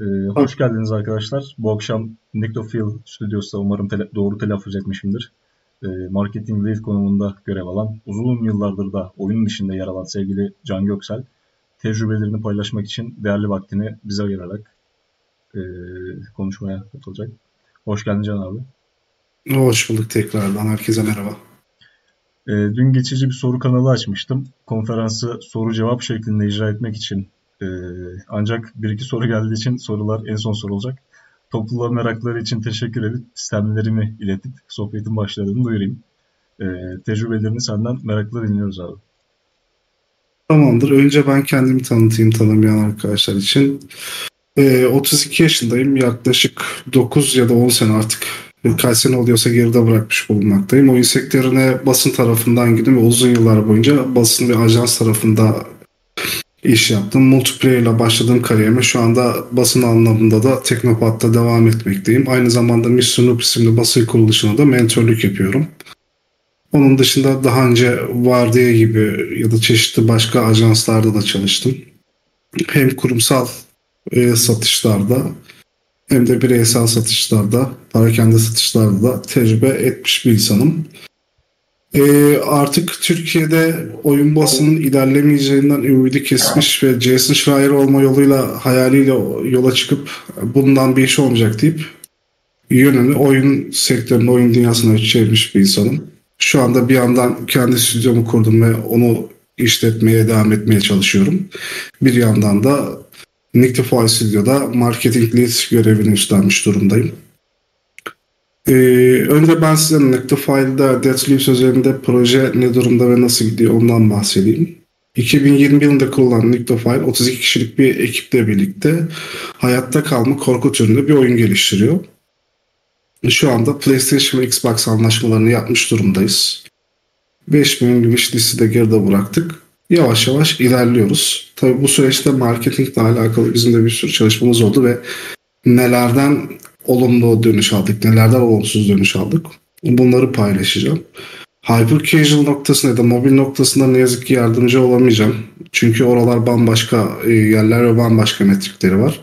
Ee, hoş geldiniz arkadaşlar. Bu akşam Nectofil stüdyosu umarım tele- doğru telaffuz etmişimdir. Ee, marketing lead konumunda görev alan, uzun yıllardır da oyun dışında yer alan sevgili Can Göksel, tecrübelerini paylaşmak için değerli vaktini bize ayırarak e, konuşmaya katılacak. Hoş geldin Can abi. Hoş bulduk tekrardan. Herkese merhaba. E, dün geçici bir soru kanalı açmıştım. Konferansı soru cevap şeklinde icra etmek için e, ancak bir iki soru geldiği için sorular en son sorulacak. Topluluğa merakları için teşekkür edip sistemlerimi iletip sohbetin başladığını duyurayım. E, tecrübelerini senden merakla dinliyoruz abi. Tamamdır. Önce ben kendimi tanıtayım tanımayan arkadaşlar için. E, 32 yaşındayım. Yaklaşık 9 ya da 10 sene artık kaç sene oluyorsa geride bırakmış bulunmaktayım. Oyun sektörüne basın tarafından girdim ve uzun yıllar boyunca basın ve ajans tarafında iş yaptım. Multiplayer ile başladığım kariyerime şu anda basın anlamında da Teknopat'ta devam etmekteyim. Aynı zamanda Mr. Noob isimli basın kuruluşuna da mentorluk yapıyorum. Onun dışında daha önce Vardiya gibi ya da çeşitli başka ajanslarda da çalıştım. Hem kurumsal e, satışlarda hem de bireysel satışlarda, parakende satışlarda da tecrübe etmiş bir insanım. E, artık Türkiye'de oyun basının ilerlemeyeceğinden ümidi kesmiş ve Jason Schreier olma yoluyla hayaliyle yola çıkıp bundan bir iş olmayacak deyip yönünü oyun sektörünün, oyun dünyasına çevirmiş bir insanım. Şu anda bir yandan kendi stüdyomu kurdum ve onu işletmeye devam etmeye çalışıyorum. Bir yandan da Nictify Studio'da marketing lead görevini üstlenmiş durumdayım. Ee, önce ben size Nectify'da Deathloop üzerinde proje ne durumda ve nasıl gidiyor ondan bahsedeyim. 2020 yılında kurulan Nectify 32 kişilik bir ekiple birlikte hayatta kalma korku türünde bir oyun geliştiriyor. Şu anda PlayStation ve Xbox anlaşmalarını yapmış durumdayız. 5000 wish listi de geride bıraktık. Yavaş yavaş ilerliyoruz. Tabii bu süreçte marketingle alakalı bizim de bir sürü çalışmamız oldu ve nelerden olumlu dönüş aldık, nelerden olumsuz dönüş aldık. Bunları paylaşacağım. Hyper casual noktasında ya da mobil noktasında ne yazık ki yardımcı olamayacağım. Çünkü oralar bambaşka e, yerler ve bambaşka metrikleri var.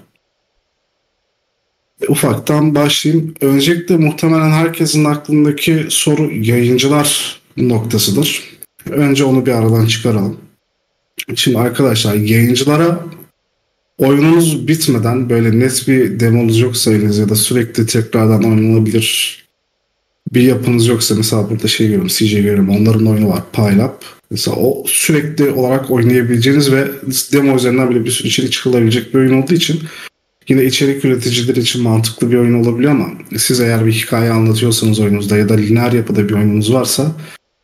E, ufaktan başlayayım. Öncelikle muhtemelen herkesin aklındaki soru yayıncılar noktasıdır. Önce onu bir aradan çıkaralım. Şimdi arkadaşlar yayıncılara oyununuz bitmeden böyle net bir demonuz yoksa eliniz ya da sürekli tekrardan oynanabilir bir yapınız yoksa mesela burada şey görüyorum CJ görüyorum onların oyunu var Pile. Mesela o sürekli olarak oynayabileceğiniz ve demo üzerinden bile bir sürü içerik çıkılabilecek bir oyun olduğu için yine içerik üreticileri için mantıklı bir oyun olabiliyor ama siz eğer bir hikaye anlatıyorsanız oyununuzda ya da lineer yapıda bir oyununuz varsa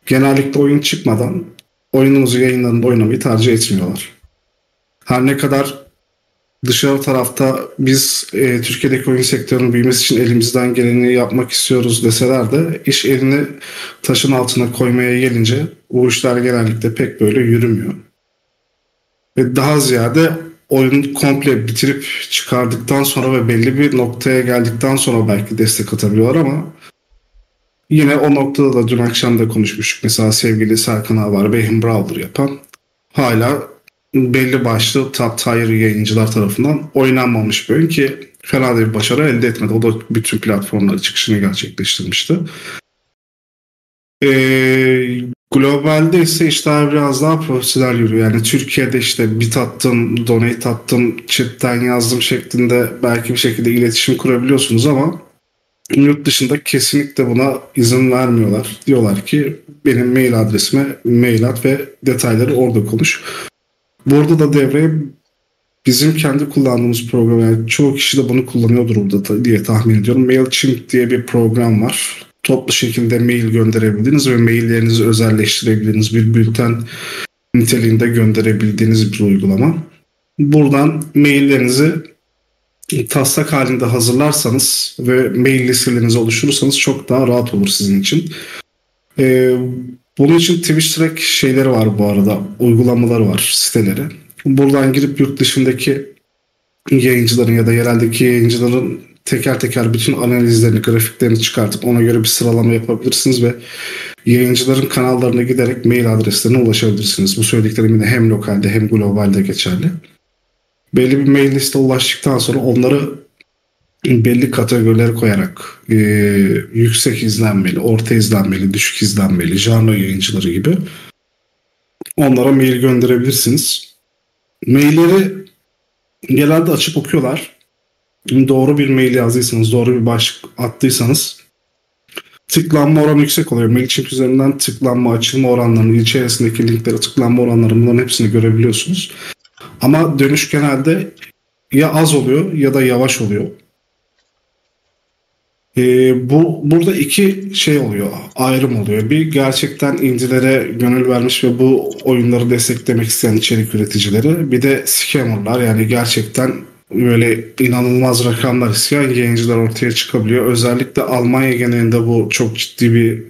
genellikle oyun çıkmadan oyununuzu yayınlarında oynamayı tercih etmiyorlar. Her ne kadar dışarı tarafta biz e, Türkiye'deki oyun sektörünün büyümesi için elimizden geleni yapmak istiyoruz deseler de iş elini taşın altına koymaya gelince bu işler genellikle pek böyle yürümüyor. Ve daha ziyade oyunu komple bitirip çıkardıktan sonra ve belli bir noktaya geldikten sonra belki destek atabiliyorlar ama yine o noktada da dün akşam da konuşmuştuk. Mesela sevgili Serkan Avar, Behim Brawler yapan hala belli başlı top yayıncılar tarafından oynanmamış bir oyun ki fena da bir başarı elde etmedi. O da bütün platformlara çıkışını gerçekleştirmişti. Ee, globalde ise işler biraz daha profesyonel yürüyor. Yani Türkiye'de işte bit attım, donate attım, chatten yazdım şeklinde belki bir şekilde iletişim kurabiliyorsunuz ama yurt dışında kesinlikle buna izin vermiyorlar. Diyorlar ki benim mail adresime mail at ve detayları orada konuş. Burada da devreye bizim kendi kullandığımız program yani çoğu kişi de bunu kullanıyordur burada diye tahmin ediyorum. MailChimp diye bir program var. Toplu şekilde mail gönderebildiğiniz ve maillerinizi özelleştirebildiğiniz bir bülten niteliğinde gönderebildiğiniz bir uygulama. Buradan maillerinizi taslak halinde hazırlarsanız ve mail listelerinizi oluşturursanız çok daha rahat olur sizin için. Ee, bunun için Twitch Track şeyleri var bu arada. Uygulamaları var, siteleri. Buradan girip yurt dışındaki yayıncıların ya da yereldeki yayıncıların teker teker bütün analizlerini, grafiklerini çıkartıp ona göre bir sıralama yapabilirsiniz ve yayıncıların kanallarına giderek mail adreslerine ulaşabilirsiniz. Bu söylediklerim yine hem lokalde hem globalde geçerli. belli bir mail liste ulaştıktan sonra onları belli kategorilere koyarak e, yüksek izlenmeli, orta izlenmeli, düşük izlenmeli, janro yayıncıları gibi onlara mail gönderebilirsiniz. Mailleri genelde açıp okuyorlar. Doğru bir mail yazdıysanız, doğru bir başlık attıysanız tıklanma oranı yüksek oluyor. MailChimp üzerinden tıklanma, açılma oranlarını, içerisindeki linklere tıklanma oranlarını bunların hepsini görebiliyorsunuz. Ama dönüş genelde ya az oluyor ya da yavaş oluyor. Ee, bu burada iki şey oluyor, ayrım oluyor. Bir gerçekten indilere gönül vermiş ve bu oyunları desteklemek isteyen içerik üreticileri. Bir de scammerlar yani gerçekten böyle inanılmaz rakamlar isteyen yayıncılar ortaya çıkabiliyor. Özellikle Almanya genelinde bu çok ciddi bir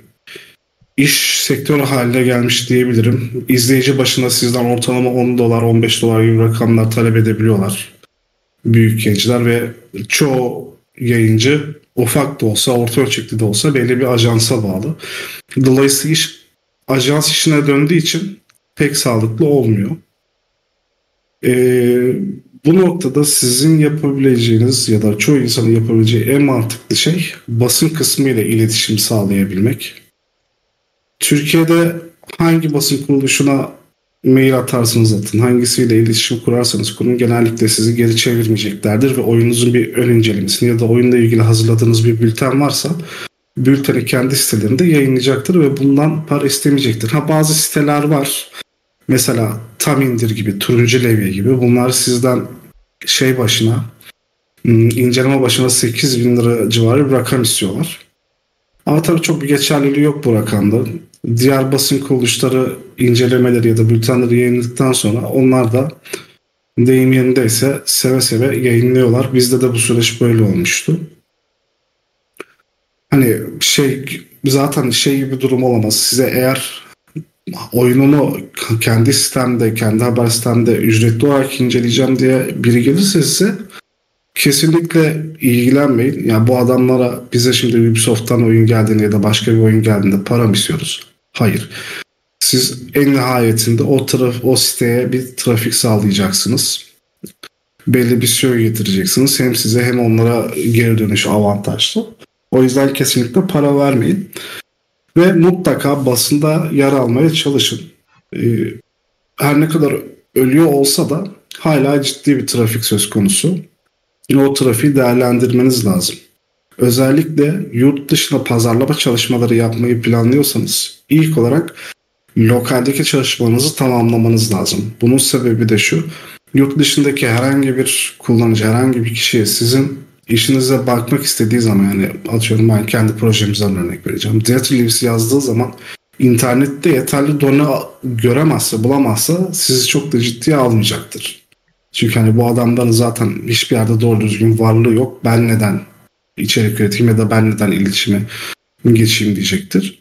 iş sektörü haline gelmiş diyebilirim. İzleyici başına sizden ortalama 10 dolar, 15 dolar gibi rakamlar talep edebiliyorlar. Büyük yayıncılar ve çoğu yayıncı ufak da olsa, orta ölçekli de olsa belli bir ajansa bağlı. Dolayısıyla iş ajans işine döndüğü için pek sağlıklı olmuyor. Ee, bu noktada sizin yapabileceğiniz ya da çoğu insanın yapabileceği en mantıklı şey basın kısmı ile iletişim sağlayabilmek. Türkiye'de hangi basın kuruluşuna mail atarsınız atın, hangisiyle iletişim kurarsanız kurun genellikle sizi geri çevirmeyeceklerdir ve oyununuzun bir ön incelemesini ya da oyunla ilgili hazırladığınız bir bülten varsa bülteni kendi sitelerinde yayınlayacaktır ve bundan para istemeyecektir. Ha bazı siteler var. Mesela Tam indir gibi, Turuncu Levye gibi bunlar sizden şey başına hmm, inceleme başına 8 bin lira civarı bir rakam istiyorlar. Ama tabii çok bir geçerliliği yok bu rakamda. Diğer basın kuruluşları incelemeleri ya da bültenleri yayınladıktan sonra onlar da deyim yerindeyse seve seve yayınlıyorlar. Bizde de bu süreç böyle olmuştu. Hani şey zaten şey gibi durum olamaz. Size eğer oyununu kendi sistemde, kendi haber sistemde ücretli olarak inceleyeceğim diye biri gelirse size kesinlikle ilgilenmeyin. Yani bu adamlara bize şimdi Ubisoft'tan oyun geldiğinde ya da başka bir oyun geldiğinde para mı istiyoruz? Hayır. Siz en nihayetinde o traf o siteye bir trafik sağlayacaksınız. Belli bir SEO getireceksiniz. Hem size hem onlara geri dönüş avantajlı. O yüzden kesinlikle para vermeyin. Ve mutlaka basında yer almaya çalışın. Ee, her ne kadar ölüyor olsa da hala ciddi bir trafik söz konusu. O trafiği değerlendirmeniz lazım. Özellikle yurt dışına pazarlama çalışmaları yapmayı planlıyorsanız ilk olarak lokaldeki çalışmanızı tamamlamanız lazım. Bunun sebebi de şu. Yurt dışındaki herhangi bir kullanıcı, herhangi bir kişiye sizin işinize bakmak istediği zaman yani atıyorum ben kendi projemizden örnek vereceğim. Data Leaves yazdığı zaman internette yeterli dona göremezse, bulamazsa sizi çok da ciddiye almayacaktır. Çünkü hani bu adamların zaten hiçbir yerde doğru düzgün varlığı yok. Ben neden içerik üreteyim ya da ben neden iletişime geçeyim diyecektir.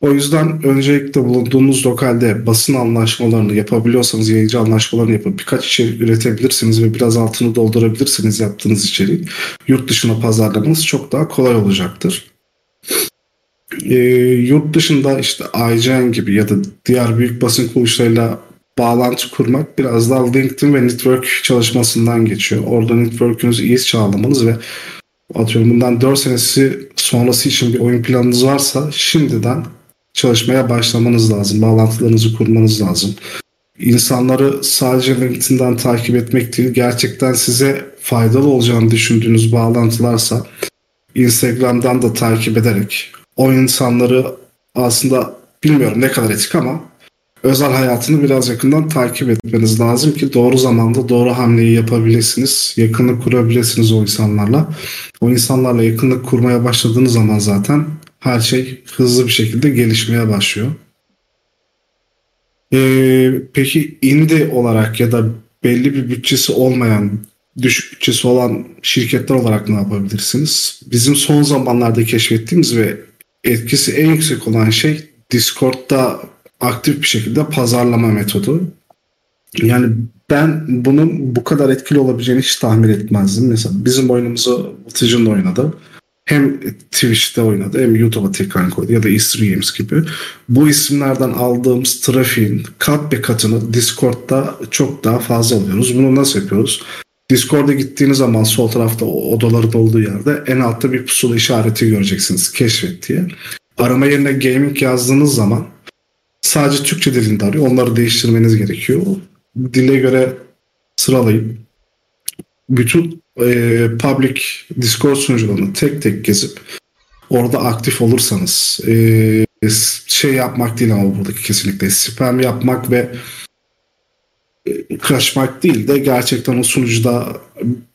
O yüzden öncelikle bulunduğunuz lokalde basın anlaşmalarını yapabiliyorsanız yayıncı anlaşmalarını yapıp birkaç içerik üretebilirsiniz ve biraz altını doldurabilirsiniz yaptığınız içeriği. Yurt dışına pazarlamanız çok daha kolay olacaktır. E, yurt dışında işte IGN gibi ya da diğer büyük basın kuruluşlarıyla bağlantı kurmak biraz daha LinkedIn ve network çalışmasından geçiyor. Orada network'ünüzü iyi sağlamanız ve atıyorum bundan 4 senesi sonrası için bir oyun planınız varsa şimdiden çalışmaya başlamanız lazım. Bağlantılarınızı kurmanız lazım. İnsanları sadece LinkedIn'den takip etmek değil, gerçekten size faydalı olacağını düşündüğünüz bağlantılarsa Instagram'dan da takip ederek o insanları aslında bilmiyorum ne kadar etik ama özel hayatını biraz yakından takip etmeniz lazım ki doğru zamanda doğru hamleyi yapabilirsiniz. Yakınlık kurabilirsiniz o insanlarla. O insanlarla yakınlık kurmaya başladığınız zaman zaten her şey hızlı bir şekilde gelişmeye başlıyor. Ee, peki indie olarak ya da belli bir bütçesi olmayan, düşük bütçesi olan şirketler olarak ne yapabilirsiniz? Bizim son zamanlarda keşfettiğimiz ve etkisi en yüksek olan şey Discord'da aktif bir şekilde pazarlama metodu. Yani ben bunun bu kadar etkili olabileceğini hiç tahmin etmezdim. Mesela bizim oyunumuzu Vıtıcın oynadı. hem Twitch'te oynadı hem YouTube'a tekrar koydu ya da Easter Games gibi. Bu isimlerden aldığımız trafiğin kat be katını Discord'da çok daha fazla alıyoruz. Bunu nasıl yapıyoruz? Discord'a gittiğiniz zaman sol tarafta odaların olduğu yerde en altta bir pusula işareti göreceksiniz. Keşfet diye. Arama yerine gaming yazdığınız zaman sadece Türkçe dilinde arıyor. Onları değiştirmeniz gerekiyor. Dile göre sıralayıp bütün e, public Discord sunucularını tek tek gezip orada aktif olursanız e, şey yapmak değil ama buradaki kesinlikle spam yapmak ve e, kaçmak değil de gerçekten o sunucuda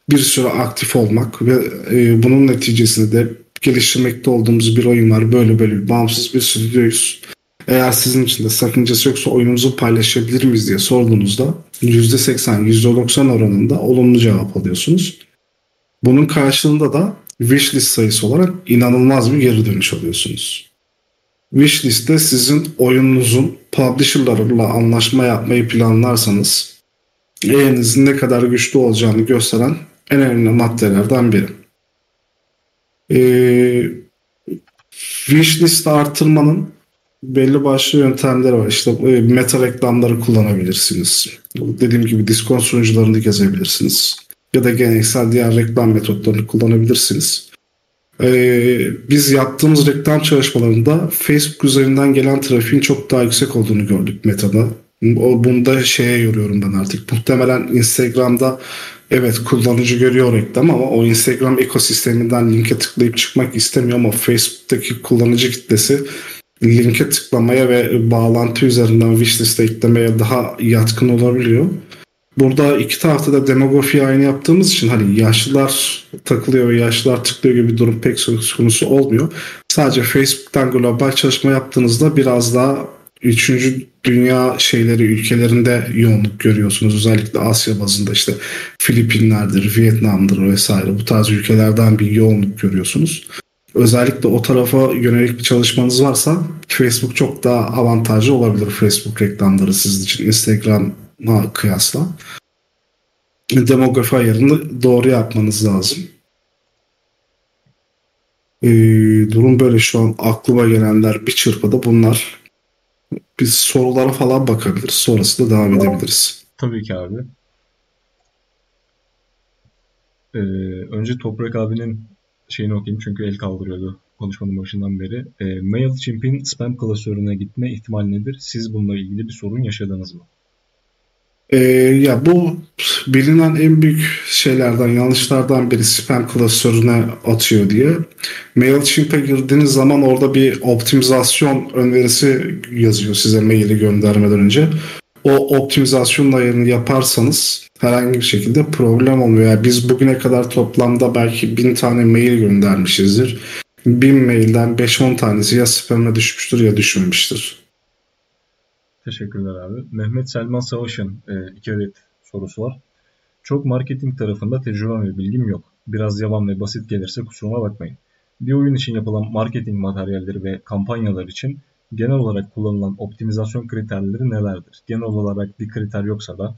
bir süre aktif olmak ve e, bunun neticesinde de geliştirmekte olduğumuz bir oyun var. Böyle böyle bağımsız bir stüdyoyuz. Eğer sizin için de sakıncası yoksa oyunumuzu paylaşabilir miyiz diye sorduğunuzda %80, %90 oranında olumlu cevap alıyorsunuz. Bunun karşılığında da wishlist sayısı olarak inanılmaz bir geri dönüş alıyorsunuz. Wishlist'te sizin oyununuzun publisher'larla anlaşma yapmayı planlarsanız elinizin ne kadar güçlü olacağını gösteren en önemli maddelerden biri. Ee, wishlist artırmanın belli başlı yöntemleri var. İşte e, meta reklamları kullanabilirsiniz. Dediğim gibi Discord sunucularını gezebilirsiniz. Ya da geleneksel diğer reklam metotlarını kullanabilirsiniz. Ee, biz yaptığımız reklam çalışmalarında Facebook üzerinden gelen trafiğin çok daha yüksek olduğunu gördük Meta'da. O, bunda şeye yoruyorum ben artık. Muhtemelen Instagram'da evet kullanıcı görüyor reklam ama o Instagram ekosisteminden linke tıklayıp çıkmak istemiyor ama Facebook'taki kullanıcı kitlesi linke tıklamaya ve bağlantı üzerinden wishlist'e eklemeye daha yatkın olabiliyor. Burada iki tarafta da demografi aynı yaptığımız için hani yaşlılar takılıyor ve yaşlılar tıklıyor gibi bir durum pek söz konusu olmuyor. Sadece Facebook'tan global çalışma yaptığınızda biraz daha üçüncü dünya şeyleri ülkelerinde yoğunluk görüyorsunuz. Özellikle Asya bazında işte Filipinler'dir, Vietnam'dır vesaire bu tarz ülkelerden bir yoğunluk görüyorsunuz özellikle o tarafa yönelik bir çalışmanız varsa Facebook çok daha avantajlı olabilir Facebook reklamları sizin için Instagram'a kıyasla. Demografi ayarını doğru yapmanız lazım. Ee, durum böyle şu an aklıma gelenler bir çırpıda bunlar. Biz sorulara falan bakabiliriz. Sonrasında devam edebiliriz. Tabii ki abi. Ee, önce Toprak abinin şeyini okuyayım çünkü el kaldırıyordu konuşmanın başından beri. E, MailChimp'in spam klasörüne gitme ihtimali nedir? Siz bununla ilgili bir sorun yaşadınız mı? E, ya bu bilinen en büyük şeylerden, yanlışlardan biri spam klasörüne atıyor diye. MailChimp'e girdiğiniz zaman orada bir optimizasyon önerisi yazıyor size maili göndermeden önce. O optimizasyon ayarını yaparsanız herhangi bir şekilde problem olmuyor. Yani biz bugüne kadar toplamda belki bin tane mail göndermişizdir. Bin mailden 5-10 tanesi ya spam'e düşmüştür ya düşmemiştir. Teşekkürler abi. Mehmet Selman Savaş'ın e, iki adet sorusu var. Çok marketing tarafında tecrübem ve bilgim yok. Biraz yavan ve basit gelirse kusuruma bakmayın. Bir oyun için yapılan marketing materyalleri ve kampanyalar için genel olarak kullanılan optimizasyon kriterleri nelerdir? Genel olarak bir kriter yoksa da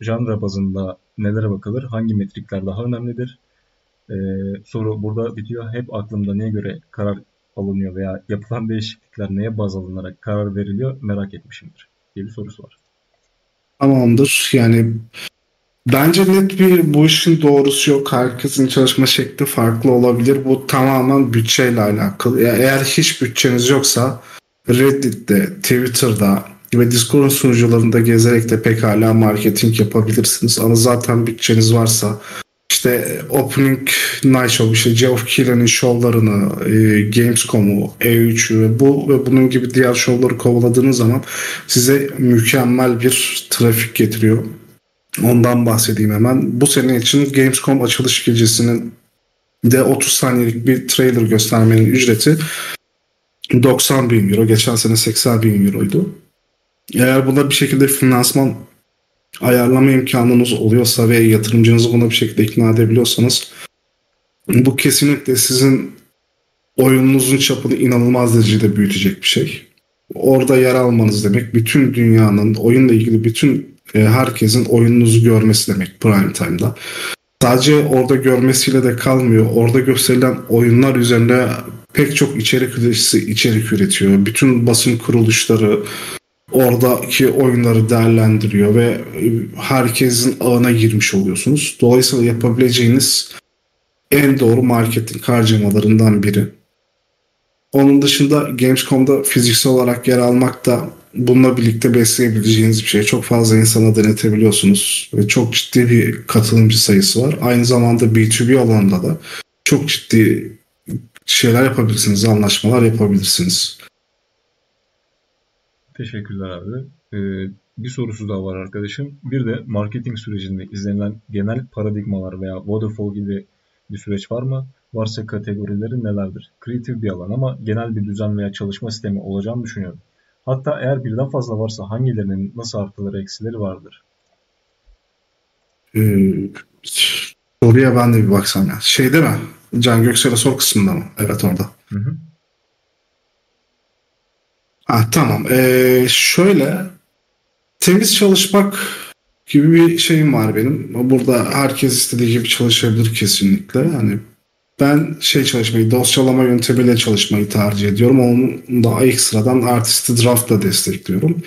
janra bazında nelere bakılır? Hangi metrikler daha önemlidir? Ee, soru burada bitiyor. Hep aklımda neye göre karar alınıyor veya yapılan değişiklikler neye baz alınarak karar veriliyor merak etmişimdir diye bir sorusu var. Tamamdır. Yani bence net bir bu işin doğrusu yok. Herkesin çalışma şekli farklı olabilir. Bu tamamen bütçeyle alakalı. Yani eğer hiç bütçeniz yoksa Reddit'te, Twitter'da, ve Discord sunucularında gezerek de pekala marketing yapabilirsiniz. Ama zaten bütçeniz varsa işte Opening Night Show, işte Geoff Keighley'nin şovlarını, e, Gamescom'u, E3'ü ve bu ve bunun gibi diğer şovları kovaladığınız zaman size mükemmel bir trafik getiriyor. Ondan bahsedeyim hemen. Bu sene için Gamescom açılış gecesinin de 30 saniyelik bir trailer göstermenin ücreti 90 bin euro. Geçen sene 80 bin euroydu. Eğer buna bir şekilde finansman ayarlama imkanınız oluyorsa ve yatırımcınızı buna bir şekilde ikna edebiliyorsanız bu kesinlikle sizin oyununuzun çapını inanılmaz derecede büyütecek bir şey. Orada yer almanız demek bütün dünyanın oyunla ilgili bütün e, herkesin oyununuzu görmesi demek prime time'da. sadece orada görmesiyle de kalmıyor. Orada gösterilen oyunlar üzerine pek çok içerik üreticisi içerik üretiyor. Bütün basın kuruluşları oradaki oyunları değerlendiriyor ve herkesin ağına girmiş oluyorsunuz. Dolayısıyla yapabileceğiniz en doğru marketing harcamalarından biri. Onun dışında Gamescom'da fiziksel olarak yer almak da bununla birlikte besleyebileceğiniz bir şey. Çok fazla insana denetebiliyorsunuz ve çok ciddi bir katılımcı sayısı var. Aynı zamanda B2B alanında da çok ciddi şeyler yapabilirsiniz, anlaşmalar yapabilirsiniz. Teşekkürler abi. Ee, bir sorusu da var arkadaşım. Bir de marketing sürecinde izlenilen genel paradigmalar veya waterfall gibi bir süreç var mı? Varsa kategorileri nelerdir? Kreatif bir alan ama genel bir düzen veya çalışma sistemi olacağını düşünüyorum. Hatta eğer birden fazla varsa hangilerinin nasıl artıları eksileri vardır? Ee, soruya ben de bir baksam ya. Şey değil mi? Can Göksel'e sor kısmında mı? Evet orada. Hı hı. Ha, tamam. Ee, şöyle temiz çalışmak gibi bir şeyim var benim. Burada herkes istediği gibi çalışabilir kesinlikle. Hani ben şey çalışmayı, dosyalama yöntemiyle çalışmayı tercih ediyorum. Onun da ekstradan artisti draftla destekliyorum.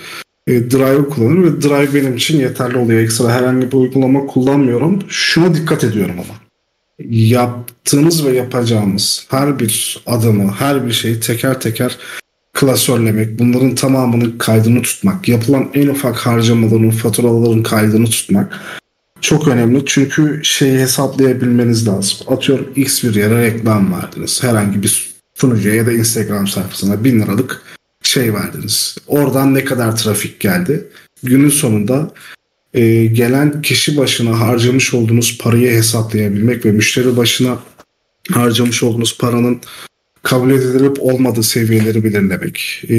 E, Drive kullanıyorum ve Drive benim için yeterli oluyor. Ekstra herhangi bir uygulama kullanmıyorum. Şuna dikkat ediyorum ama. Yaptığımız ve yapacağımız her bir adımı, her bir şeyi teker teker klasörlemek, bunların tamamının kaydını tutmak, yapılan en ufak harcamaların, faturaların kaydını tutmak çok önemli. Çünkü şeyi hesaplayabilmeniz lazım. Atıyorum X bir yere reklam verdiniz. Herhangi bir sunucuya ya da Instagram sayfasına bin liralık şey verdiniz. Oradan ne kadar trafik geldi? Günün sonunda e, gelen kişi başına harcamış olduğunuz parayı hesaplayabilmek ve müşteri başına harcamış olduğunuz paranın kabul edilip olmadığı seviyeleri belirlemek, e,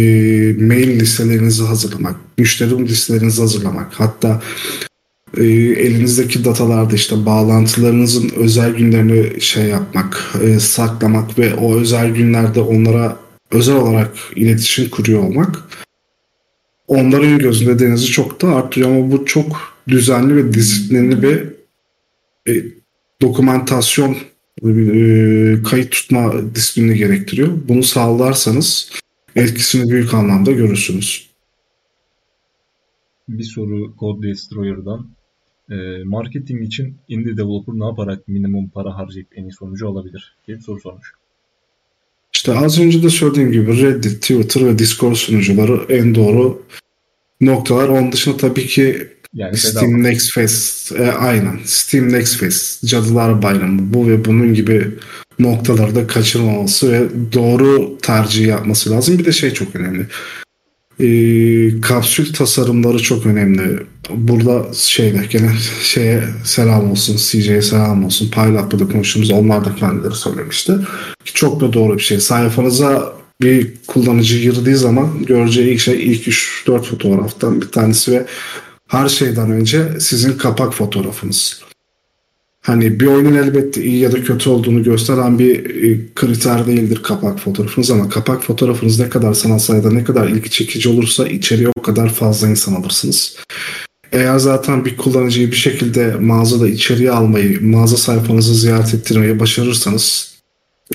mail listelerinizi hazırlamak, müşteri listelerinizi hazırlamak, hatta e, elinizdeki datalarda işte bağlantılarınızın özel günlerini şey yapmak, e, saklamak ve o özel günlerde onlara özel olarak iletişim kuruyor olmak onların gözünde denizi çok da artıyor ama bu çok düzenli ve disiplinli bir e, dokumentasyon e, kayıt tutma disiplini gerektiriyor. Bunu sağlarsanız etkisini büyük anlamda görürsünüz. Bir soru Code Destroyer'dan. E, marketing için indie developer ne yaparak minimum para harcayıp en iyi sonucu alabilir diye bir soru sormuş. İşte az önce de söylediğim gibi Reddit, Twitter ve Discord sunucuları en doğru noktalar. Onun dışında tabii ki yani Steam bedava. Next Fest e, aynen. Steam Next Fest, Cadılar Bayramı bu ve bunun gibi noktalarda kaçırmaması ve doğru tercih yapması lazım. Bir de şey çok önemli. E, kapsül tasarımları çok önemli. Burada şeyde gene şeye selam olsun, CJ'ye selam olsun. Pilot'ta da konuştuğumuz onlar da kendileri söylemişti. Çok da doğru bir şey. Sayfanıza bir kullanıcı girdiği zaman göreceği ilk şey ilk 3-4 fotoğraftan bir tanesi ve her şeyden önce sizin kapak fotoğrafınız. Hani bir oyunun elbette iyi ya da kötü olduğunu gösteren bir e, kriter değildir kapak fotoğrafınız ama kapak fotoğrafınız ne kadar sanatsal ya ne kadar ilgi çekici olursa içeriye o kadar fazla insan alırsınız. Eğer zaten bir kullanıcıyı bir şekilde mağazada içeriye almayı, mağaza sayfanızı ziyaret ettirmeyi başarırsanız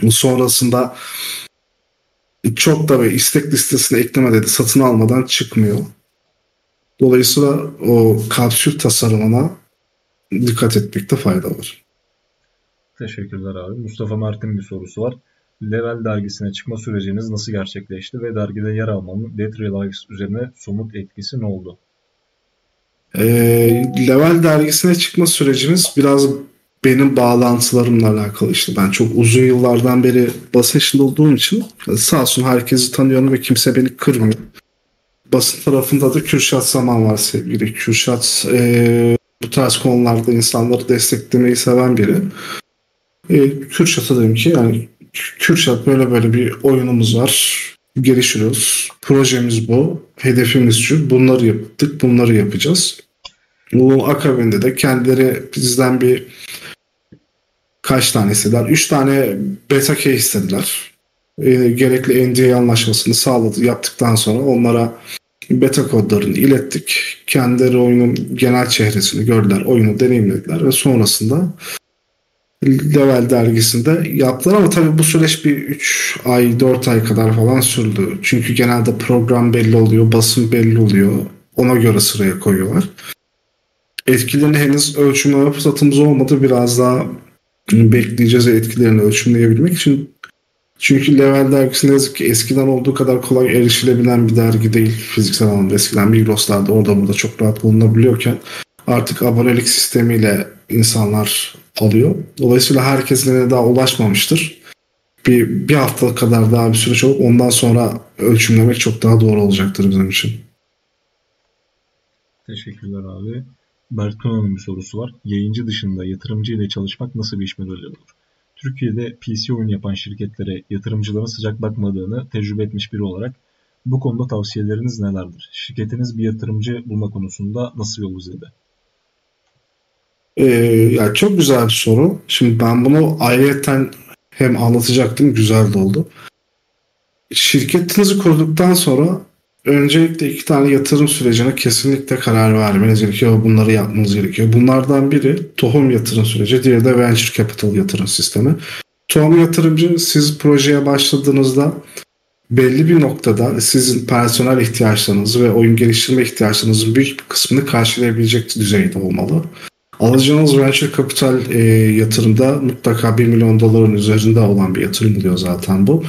sonrasında çok da ve istek listesine ekleme dedi satın almadan çıkmıyor. Dolayısıyla o kapsül tasarımına dikkat etmekte fayda var. Teşekkürler abi. Mustafa Mert'in bir sorusu var. Level dergisine çıkma süreciniz nasıl gerçekleşti ve dergide yer almanın Dead Relives üzerine somut etkisi ne oldu? E, Level dergisine çıkma sürecimiz biraz benim bağlantılarımla alakalı işte. Ben çok uzun yıllardan beri basın olduğum için sağ olsun herkesi tanıyorum ve kimse beni kırmıyor basın tarafında da Kürşat Saman var sevgili. Kürşat e, bu tarz konularda insanları desteklemeyi seven biri. E, Kürşat'a dedim ki yani Kürşat böyle böyle bir oyunumuz var. Geliştiriyoruz. Projemiz bu. Hedefimiz şu. Bunları yaptık. Bunları yapacağız. Bu akabinde de kendileri bizden bir kaç tane istediler? Üç tane beta case istediler. E, gerekli NDA anlaşmasını sağladı yaptıktan sonra onlara beta kodlarını ilettik. Kendileri oyunun genel çehresini gördüler, oyunu deneyimlediler ve sonrasında Level dergisinde yaptılar ama tabii bu süreç bir 3 ay 4 ay kadar falan sürdü. Çünkü genelde program belli oluyor, basın belli oluyor. Ona göre sıraya koyuyorlar. Etkilerini henüz ölçümleme fırsatımız olmadı. Biraz daha bekleyeceğiz etkilerini ölçümleyebilmek için. Çünkü Level dergisi ne yazık ki eskiden olduğu kadar kolay erişilebilen bir dergi değil fiziksel anlamda. Eskiden Migros'larda orada burada çok rahat bulunabiliyorken artık abonelik sistemiyle insanlar alıyor. Dolayısıyla herkesine daha ulaşmamıştır. Bir, bir hafta kadar daha bir süreç olup ondan sonra ölçümlemek çok daha doğru olacaktır bizim için. Teşekkürler abi. Bertuna'nın bir sorusu var. Yayıncı dışında yatırımcı ile çalışmak nasıl bir iş modeli olur? Türkiye'de PC oyun yapan şirketlere yatırımcıların sıcak bakmadığını tecrübe etmiş biri olarak bu konuda tavsiyeleriniz nelerdir? Şirketiniz bir yatırımcı bulma konusunda nasıl yol izledi? Ee, ya çok güzel bir soru. Şimdi ben bunu ayrıyeten hem anlatacaktım, güzel de oldu. Şirketinizi kurduktan sonra öncelikle iki tane yatırım sürecine kesinlikle karar vermeniz gerekiyor. Bunları yapmanız gerekiyor. Bunlardan biri tohum yatırım süreci, diğeri de venture capital yatırım sistemi. Tohum yatırımcı siz projeye başladığınızda belli bir noktada sizin personel ihtiyaçlarınız ve oyun geliştirme ihtiyaçlarınızın büyük bir kısmını karşılayabilecek düzeyde olmalı. Alacağınız venture capital e, yatırımda mutlaka 1 milyon doların üzerinde olan bir yatırım oluyor zaten bu.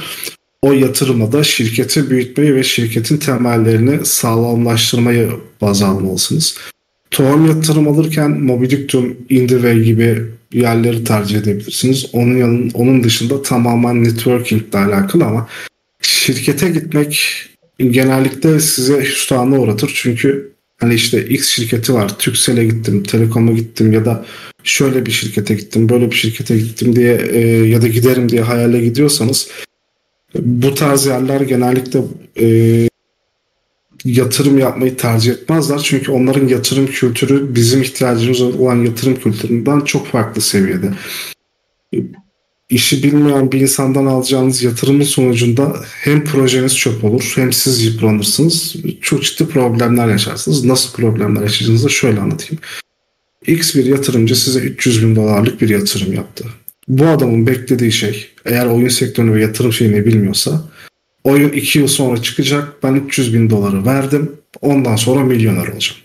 O yatırıma da şirketi büyütmeyi ve şirketin temellerini sağlamlaştırmayı baz almalısınız. Tohum yatırım alırken Mobidictum, Indive gibi yerleri tercih edebilirsiniz. Onun yanın, onun dışında tamamen networking ile alakalı ama şirkete gitmek genellikle size hüsrana uğratır. Çünkü Hani işte X şirketi var. Türkcell'e gittim, Telekom'a gittim ya da şöyle bir şirkete gittim, böyle bir şirkete gittim diye e, ya da giderim diye hayale gidiyorsanız bu tarz yerler genellikle e, yatırım yapmayı tercih etmezler. Çünkü onların yatırım kültürü bizim ihtiyacımız olan yatırım kültüründen çok farklı seviyede işi bilmeyen bir insandan alacağınız yatırımın sonucunda hem projeniz çöp olur hem siz yıpranırsınız. Çok ciddi problemler yaşarsınız. Nasıl problemler yaşayacağınızı şöyle anlatayım. X bir yatırımcı size 300 bin dolarlık bir yatırım yaptı. Bu adamın beklediği şey eğer oyun sektörünü ve yatırım şeyini bilmiyorsa oyun 2 yıl sonra çıkacak ben 300 bin doları verdim ondan sonra milyoner olacağım.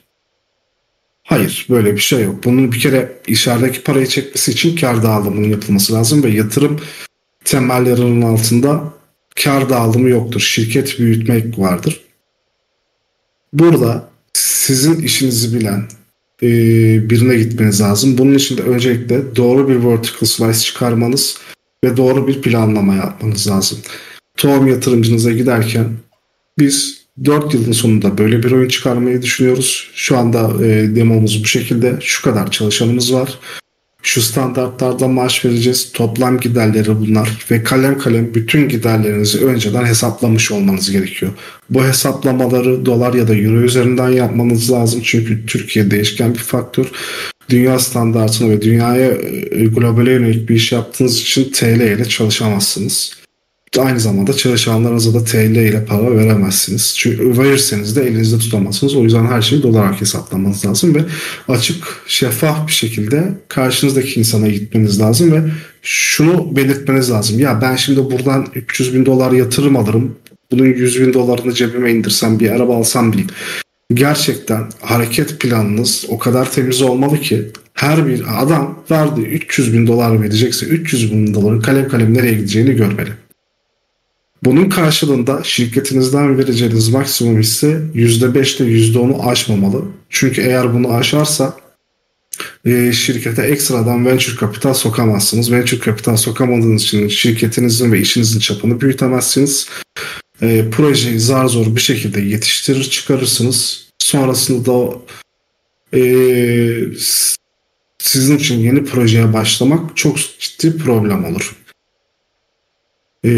Hayır böyle bir şey yok. Bunun bir kere içerideki parayı çekmesi için kar dağılımının yapılması lazım ve yatırım temellerinin altında kar dağılımı yoktur. Şirket büyütmek vardır. Burada sizin işinizi bilen e, birine gitmeniz lazım. Bunun için de öncelikle doğru bir vertical slice çıkarmanız ve doğru bir planlama yapmanız lazım. Tohum yatırımcınıza giderken biz 4 yılın sonunda böyle bir oyun çıkarmayı düşünüyoruz. Şu anda e, demomuz bu şekilde. Şu kadar çalışanımız var. Şu standartlarda maaş vereceğiz. Toplam giderleri bunlar ve kalem kalem bütün giderlerinizi önceden hesaplamış olmanız gerekiyor. Bu hesaplamaları dolar ya da euro üzerinden yapmanız lazım. Çünkü Türkiye değişken bir faktör. Dünya standartını ve dünyaya e, globale yönelik bir iş yaptığınız için TL ile çalışamazsınız aynı zamanda çalışanlarınıza da TL ile para veremezsiniz. Çünkü verirseniz de elinizde tutamazsınız. O yüzden her şeyi dolar hesaplamanız lazım ve açık, şeffaf bir şekilde karşınızdaki insana gitmeniz lazım ve şunu belirtmeniz lazım. Ya ben şimdi buradan 300 bin dolar yatırım alırım. Bunun 100 bin dolarını cebime indirsem bir araba alsam değil. Gerçekten hareket planınız o kadar temiz olmalı ki her bir adam verdiği 300 bin dolar verecekse 300 bin doların kalem kalem nereye gideceğini görmeli. Bunun karşılığında şirketinizden vereceğiniz maksimum hisse %5 ile %10'u aşmamalı. Çünkü eğer bunu aşarsa e, şirkete ekstradan venture kapital sokamazsınız. Venture kapital sokamadığınız için şirketinizin ve işinizin çapını büyütemezsiniz. E, projeyi zar zor bir şekilde yetiştirir çıkarırsınız. Sonrasında da e, sizin için yeni projeye başlamak çok ciddi problem olur. E,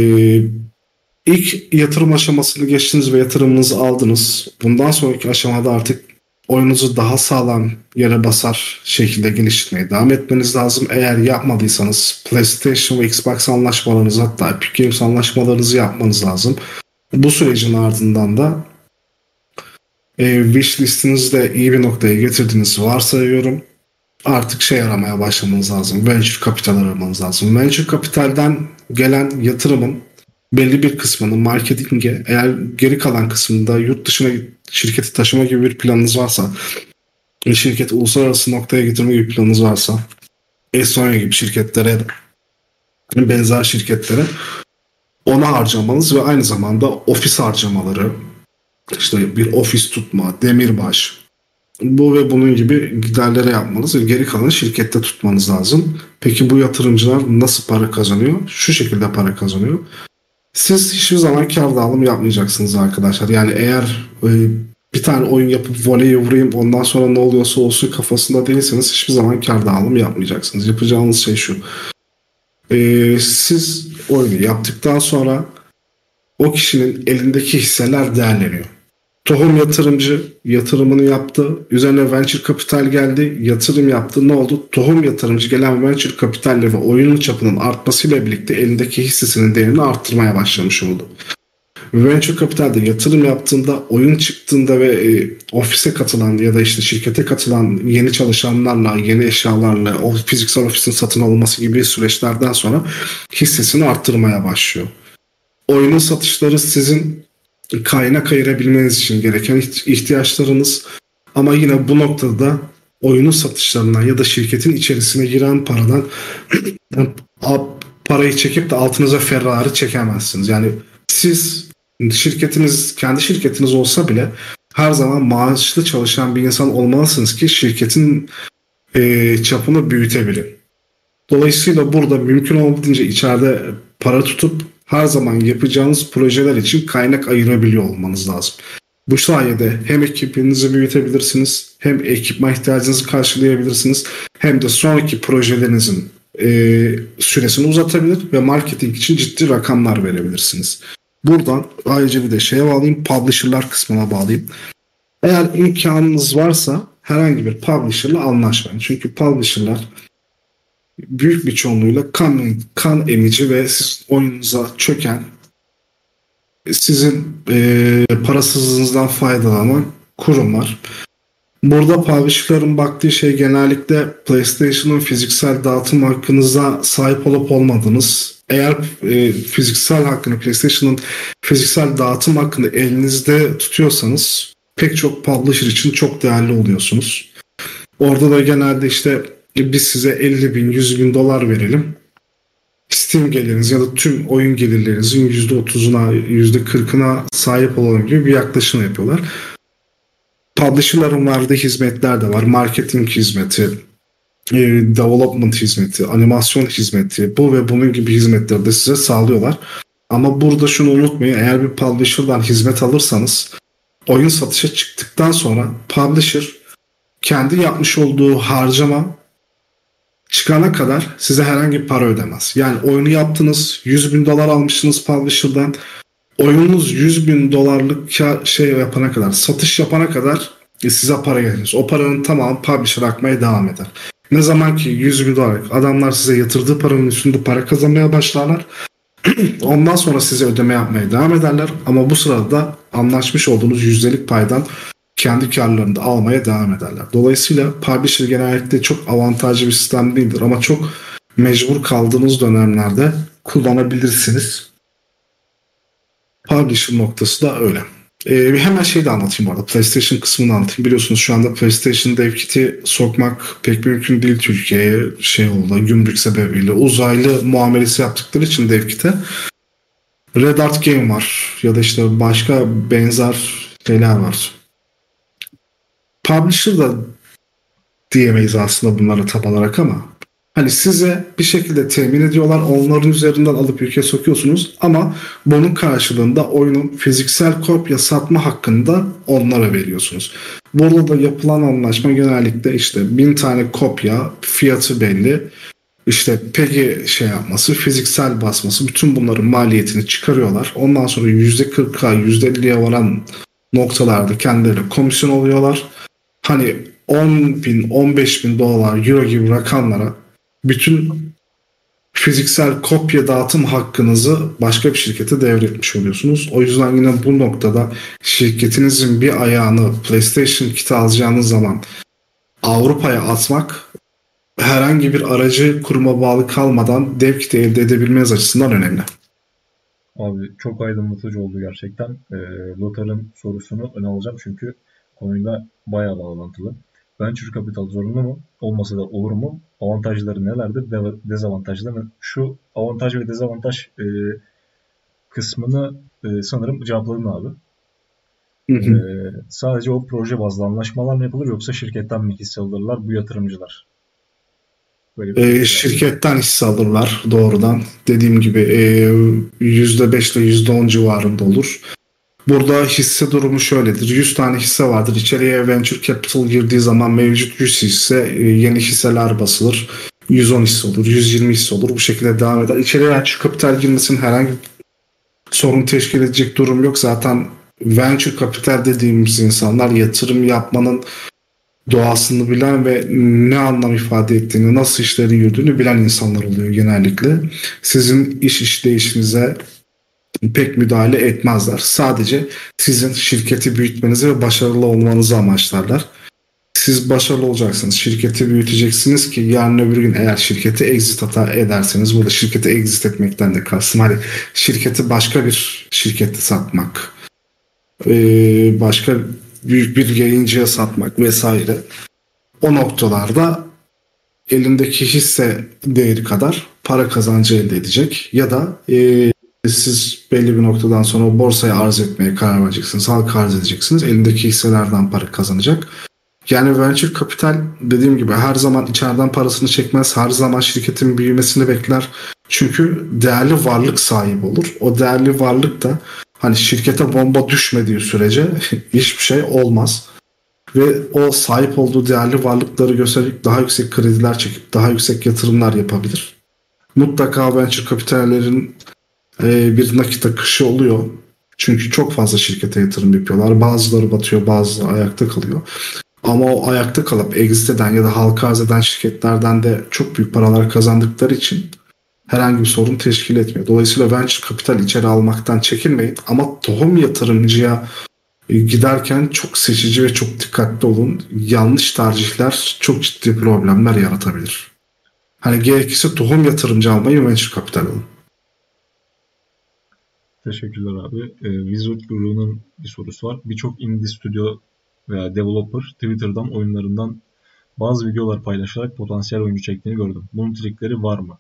İlk yatırım aşamasını geçtiniz ve yatırımınızı aldınız. Bundan sonraki aşamada artık oyununuzu daha sağlam yere basar şekilde geliştirmeye devam etmeniz lazım. Eğer yapmadıysanız PlayStation ve Xbox anlaşmalarınızı hatta Epic Games anlaşmalarınızı yapmanız lazım. Bu sürecin ardından da e, wish listinizi de iyi bir noktaya getirdiğinizi varsayıyorum. artık şey aramaya başlamanız lazım. Venture kapital aramanız lazım. Venture kapitalden gelen yatırımın belli bir kısmını marketinge eğer geri kalan kısmında yurt dışına şirketi taşıma gibi bir planınız varsa şirketi uluslararası noktaya getirme gibi planınız varsa Estonya gibi şirketlere benzer şirketlere ona harcamanız ve aynı zamanda ofis harcamaları işte bir ofis tutma, demirbaş bu ve bunun gibi giderlere yapmanız ve geri kalanı şirkette tutmanız lazım. Peki bu yatırımcılar nasıl para kazanıyor? Şu şekilde para kazanıyor. Siz hiçbir zaman kar dağılımı yapmayacaksınız arkadaşlar. Yani eğer e, bir tane oyun yapıp voleyi vurayım ondan sonra ne oluyorsa olsun kafasında değilseniz hiçbir zaman kar dağılımı yapmayacaksınız. Yapacağınız şey şu. Ee, siz oyunu yaptıktan sonra o kişinin elindeki hisseler değerleniyor. Tohum yatırımcı yatırımını yaptı. Üzerine venture kapital geldi. Yatırım yaptı. Ne oldu? Tohum yatırımcı gelen venture kapitalle ve oyunun çapının artmasıyla birlikte elindeki hissesinin değerini arttırmaya başlamış oldu. Venture Capital'de yatırım yaptığında, oyun çıktığında ve e, ofise katılan ya da işte şirkete katılan yeni çalışanlarla, yeni eşyalarla o fiziksel ofisin satın alınması gibi süreçlerden sonra hissesini arttırmaya başlıyor. Oyunun satışları sizin kaynak ayırabilmeniz için gereken ihtiyaçlarınız ama yine bu noktada oyunun satışlarından ya da şirketin içerisine giren paradan parayı çekip de altınıza Ferrari çekemezsiniz. Yani siz şirketiniz kendi şirketiniz olsa bile her zaman maaşlı çalışan bir insan olmalısınız ki şirketin e, çapını büyütebilin. Dolayısıyla burada mümkün olduğunca içeride para tutup her zaman yapacağınız projeler için kaynak ayırabiliyor olmanız lazım. Bu sayede hem ekibinizi büyütebilirsiniz, hem ekipman ihtiyacınızı karşılayabilirsiniz, hem de sonraki projelerinizin e, süresini uzatabilir ve marketing için ciddi rakamlar verebilirsiniz. Buradan ayrıca bir de şeye bağlayayım, publisher'lar kısmına bağlayayım. Eğer imkanınız varsa herhangi bir publisher'la anlaşmayın. Çünkü publisher'lar büyük bir çoğunluğuyla kan, kan emici ve siz oyununuza çöken sizin e, parasızlığınızdan faydalanan kurumlar. Burada publisher'ların baktığı şey genellikle PlayStation'ın fiziksel dağıtım hakkınıza sahip olup olmadığınız. Eğer e, fiziksel hakkını, PlayStation'ın fiziksel dağıtım hakkını elinizde tutuyorsanız pek çok publisher için çok değerli oluyorsunuz. Orada da genelde işte biz size 50 bin, 100 bin dolar verelim. Steam geliriniz ya da tüm oyun gelirlerinizin %30'una, %40'ına sahip olalım gibi bir yaklaşım yapıyorlar. Publisher'ların verdiği hizmetler de var. Marketing hizmeti, e, development hizmeti, animasyon hizmeti, bu ve bunun gibi hizmetleri de size sağlıyorlar. Ama burada şunu unutmayın. Eğer bir publisher'dan hizmet alırsanız oyun satışa çıktıktan sonra publisher kendi yapmış olduğu harcama çıkana kadar size herhangi bir para ödemez. Yani oyunu yaptınız, 100 bin dolar almışsınız publisher'dan. Oyununuz 100 bin dolarlık şey yapana kadar, satış yapana kadar e, size para gelir. O paranın tamamı publisher akmaya devam eder. Ne zaman ki 100 bin dolar adamlar size yatırdığı paranın üstünde para kazanmaya başlarlar. Ondan sonra size ödeme yapmaya devam ederler. Ama bu sırada anlaşmış olduğunuz yüzdelik paydan kendi karlarını da almaya devam ederler. Dolayısıyla publisher genellikle çok avantajlı bir sistem değildir ama çok mecbur kaldığınız dönemlerde kullanabilirsiniz. Publisher noktası da öyle. Ee, hemen şey de anlatayım orada. PlayStation kısmını anlatayım. Biliyorsunuz şu anda PlayStation Dev Kit'i sokmak pek mümkün değil Türkiye'ye. Şey oldu, gümrük sebebiyle. Uzaylı muamelesi yaptıkları için Dev Kit'e. Red Art Game var. Ya da işte başka benzer şeyler var. Publisher da diyemeyiz aslında bunlara tam olarak ama hani size bir şekilde temin ediyorlar. Onların üzerinden alıp ülkeye sokuyorsunuz ama bunun karşılığında oyunun fiziksel kopya satma hakkını da onlara veriyorsunuz. Burada da yapılan anlaşma genellikle işte bin tane kopya fiyatı belli. İşte peki şey yapması, fiziksel basması bütün bunların maliyetini çıkarıyorlar. Ondan sonra %40'a %50'ye varan noktalarda kendileri komisyon oluyorlar hani 10 bin, 15 bin dolar, euro gibi rakamlara bütün fiziksel kopya dağıtım hakkınızı başka bir şirkete devretmiş oluyorsunuz. O yüzden yine bu noktada şirketinizin bir ayağını PlayStation kiti alacağınız zaman Avrupa'ya atmak herhangi bir aracı kuruma bağlı kalmadan dev kiti elde edebilmeniz açısından önemli. Abi çok aydınlatıcı oldu gerçekten. E, Lotar'ın sorusunu öne alacağım çünkü konuyla bayağı bağlantılı. Venture capital zorunlu mu? Olmasa da olur mu? Avantajları nelerdir? De- dezavantajları Şu avantaj ve dezavantaj e, kısmını e, sanırım cevapladın abi. Hı hı. E, sadece o proje bazlı anlaşmalar mı yapılır yoksa şirketten mi hisse alırlar bu yatırımcılar? Böyle bir e, şirketten hisse alırlar doğrudan. Dediğim gibi e, %5 ile %10 civarında olur. Burada hisse durumu şöyledir. 100 tane hisse vardır. İçeriye venture capital girdiği zaman mevcut 100 hisse e, yeni hisseler basılır. 110 hisse olur, 120 hisse olur. Bu şekilde devam eder. İçeriye venture capital girmesinin herhangi sorun teşkil edecek durum yok. Zaten venture capital dediğimiz insanlar yatırım yapmanın doğasını bilen ve ne anlam ifade ettiğini, nasıl işlerin yürüdüğünü bilen insanlar oluyor genellikle. Sizin iş işleyişinize pek müdahale etmezler. Sadece sizin şirketi büyütmenizi ve başarılı olmanızı amaçlarlar. Siz başarılı olacaksınız, şirketi büyüteceksiniz ki yarın öbür gün eğer şirketi exit hata ederseniz, burada şirketi exit etmekten de kastım. Hani şirketi başka bir şirkette satmak, başka büyük bir yayıncıya satmak vesaire. O noktalarda elindeki hisse değeri kadar para kazancı elde edecek ya da e, siz belli bir noktadan sonra borsaya arz etmeye karar vereceksiniz, halka arz edeceksiniz. Elindeki hisselerden para kazanacak. Yani venture kapital dediğim gibi her zaman içeriden parasını çekmez. Her zaman şirketin büyümesini bekler. Çünkü değerli varlık sahibi olur. O değerli varlık da hani şirkete bomba düşmediği sürece hiçbir şey olmaz. Ve o sahip olduğu değerli varlıkları göstererek daha yüksek krediler çekip daha yüksek yatırımlar yapabilir. Mutlaka venture kapitallerin e, bir nakit akışı oluyor. Çünkü çok fazla şirkete yatırım yapıyorlar. Bazıları batıyor, bazıları ayakta kalıyor. Ama o ayakta kalıp exit eden ya da halka arz eden şirketlerden de çok büyük paralar kazandıkları için herhangi bir sorun teşkil etmiyor. Dolayısıyla venture kapital içeri almaktan çekinmeyin ama tohum yatırımcıya e, giderken çok seçici ve çok dikkatli olun. Yanlış tercihler çok ciddi problemler yaratabilir. Hani gerekirse tohum yatırımcı almayı venture kapital alın. Teşekkürler abi. E, Wizard Guru'nun bir sorusu var. Birçok indie stüdyo veya developer Twitter'dan oyunlarından bazı videolar paylaşarak potansiyel oyuncu çektiğini gördüm. Bunun trikleri var mı?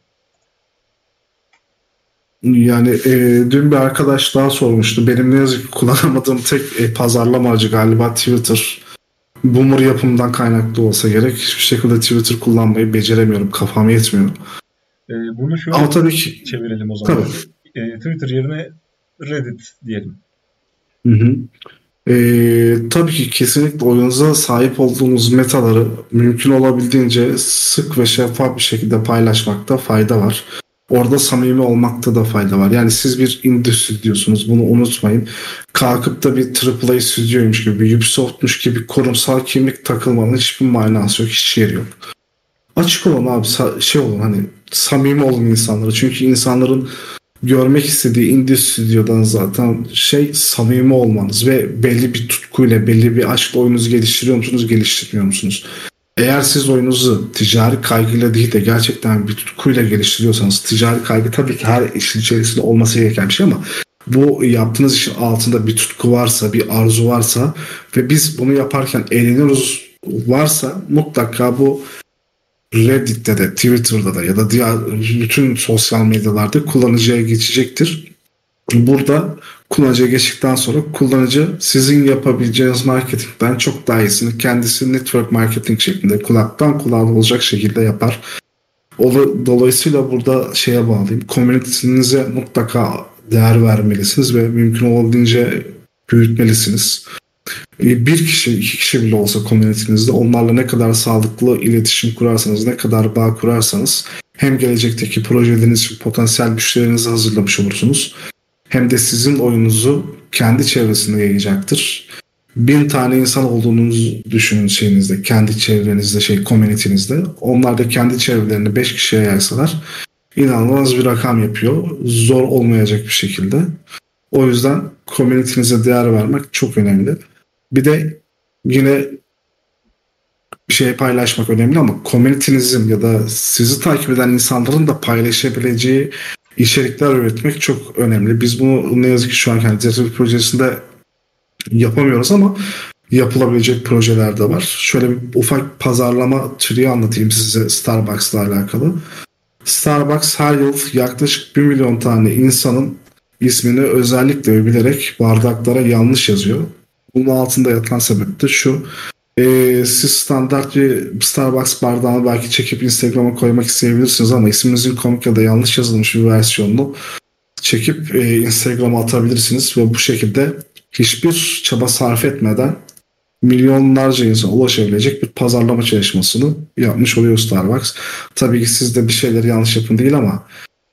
Yani e, dün bir arkadaş daha sormuştu. Benim ne yazık ki kullanamadığım tek e, pazarlama aracı galiba Twitter. Boomer yapımından kaynaklı olsa gerek. Hiçbir şekilde Twitter kullanmayı beceremiyorum. Kafam yetmiyor. E, bunu şöyle Ama tabii ki, çevirelim o zaman. Tabii. E, Twitter yerine Reddit diyelim. Hı hı. Ee, tabii ki kesinlikle oyunuza sahip olduğunuz metaları mümkün olabildiğince sık ve şeffaf bir şekilde paylaşmakta fayda var. Orada samimi olmakta da fayda var. Yani siz bir indie stüdyosunuz bunu unutmayın. Kalkıp da bir AAA stüdyoymuş gibi, Ubisoft'muş gibi kurumsal kimlik takılmanın hiçbir manası yok, hiç yeri yok. Açık olun abi, şey olun hani samimi olun insanlara. Çünkü insanların görmek istediği indie stüdyodan zaten şey samimi olmanız ve belli bir tutkuyla, belli bir aşkla oyununuzu geliştiriyor musunuz, geliştirmiyor musunuz? Eğer siz oyununuzu ticari kaygıyla değil de gerçekten bir tutkuyla geliştiriyorsanız ticari kaygı tabii ki her işin içerisinde olması gereken bir şey ama bu yaptığınız işin altında bir tutku varsa, bir arzu varsa ve biz bunu yaparken eğleniyoruz varsa mutlaka bu Reddit'te de, Twitter'da da ya da diğer bütün sosyal medyalarda kullanıcıya geçecektir. Burada kullanıcıya geçtikten sonra kullanıcı sizin yapabileceğiniz marketingden çok daha iyisini kendisi network marketing şeklinde kulaktan kulağa olacak şekilde yapar. Dolayısıyla burada şeye bağlayayım. Komünitenize mutlaka değer vermelisiniz ve mümkün olabildiğince büyütmelisiniz. E, bir kişi, iki kişi bile olsa komünitinizde onlarla ne kadar sağlıklı iletişim kurarsanız, ne kadar bağ kurarsanız hem gelecekteki projeleriniz için potansiyel müşterinizi hazırlamış olursunuz. Hem de sizin oyununuzu kendi çevresinde yayacaktır. Bin tane insan olduğunuzu düşünün şeyinizde, kendi çevrenizde, şey komünitinizde. Onlar da kendi çevrelerini beş kişiye yaysalar inanılmaz bir rakam yapıyor. Zor olmayacak bir şekilde. O yüzden komünitinize değer vermek çok önemli. Bir de yine şey paylaşmak önemli ama community'nizin ya da sizi takip eden insanların da paylaşabileceği içerikler üretmek çok önemli. Biz bunu ne yazık ki şu an kendi yani projesinde yapamıyoruz ama yapılabilecek projeler de var. Şöyle bir ufak pazarlama türü anlatayım size Starbucks'la alakalı. Starbucks her yıl yaklaşık 1 milyon tane insanın ismini özellikle övülerek bardaklara yanlış yazıyor. Bunun altında yatan sebep de şu. E, siz standart bir Starbucks bardağını belki çekip Instagram'a koymak isteyebilirsiniz ama isminizin komik ya da yanlış yazılmış bir versiyonunu çekip e, Instagram'a atabilirsiniz ve bu şekilde hiçbir çaba sarf etmeden milyonlarca insana ulaşabilecek bir pazarlama çalışmasını yapmış oluyor Starbucks. Tabii ki siz de bir şeyleri yanlış yapın değil ama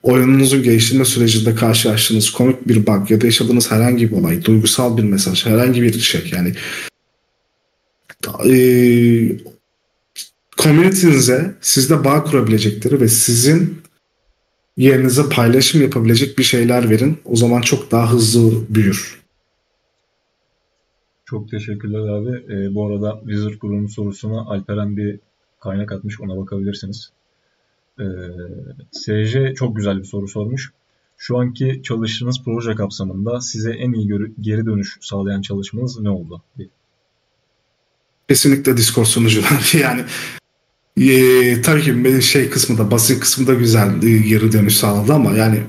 oyununuzun geliştirme sürecinde karşılaştığınız komik bir bug ya da yaşadığınız herhangi bir olay, duygusal bir mesaj, herhangi bir şey yani e, sizde bağ kurabilecekleri ve sizin yerinize paylaşım yapabilecek bir şeyler verin. O zaman çok daha hızlı büyür. Çok teşekkürler abi. E, bu arada Wizard grubunun sorusuna Alperen bir kaynak atmış. Ona bakabilirsiniz. E, SJ çok güzel bir soru sormuş. Şu anki çalıştığınız proje kapsamında size en iyi geri dönüş sağlayan çalışmanız ne oldu? Kesinlikle Discord sunucular. yani e, tabii ki benim şey kısmı da basın kısmı da güzel e, geri dönüş sağladı ama yani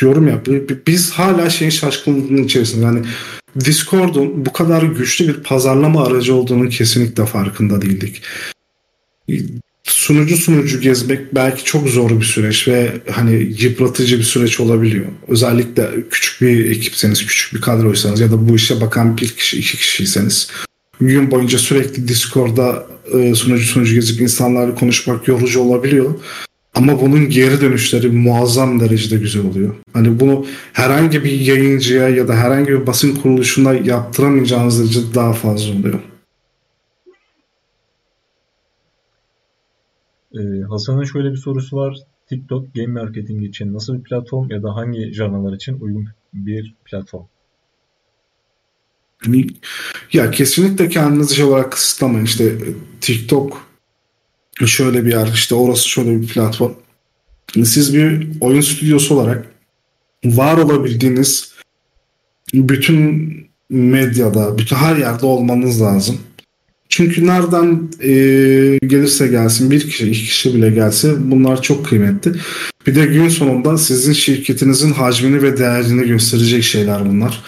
diyorum ya biz hala şeyin şaşkınlığının içerisinde yani Discord'un bu kadar güçlü bir pazarlama aracı olduğunun kesinlikle farkında değildik. Sunucu sunucu gezmek belki çok zor bir süreç ve hani yıpratıcı bir süreç olabiliyor. Özellikle küçük bir ekipseniz, küçük bir kadroysanız ya da bu işe bakan bir kişi, iki kişiyseniz gün boyunca sürekli Discord'da e, sunucu sunucu gezip insanlarla konuşmak yorucu olabiliyor. Ama bunun geri dönüşleri muazzam derecede güzel oluyor. Hani bunu herhangi bir yayıncıya ya da herhangi bir basın kuruluşuna yaptıramayacağınız derece daha fazla oluyor. Ee, Hasan'ın şöyle bir sorusu var. TikTok game marketing için nasıl bir platform ya da hangi janralar için uygun bir platform? Hani, ya kesinlikle kendinizi şey olarak kısıtlamayın. İşte TikTok şöyle bir yer, işte orası şöyle bir platform. Siz bir oyun stüdyosu olarak var olabildiğiniz bütün medyada, bütün her yerde olmanız lazım. Çünkü nereden e, gelirse gelsin bir kişi, iki kişi bile gelse bunlar çok kıymetli. Bir de gün sonunda sizin şirketinizin hacmini ve değerini gösterecek şeyler bunlar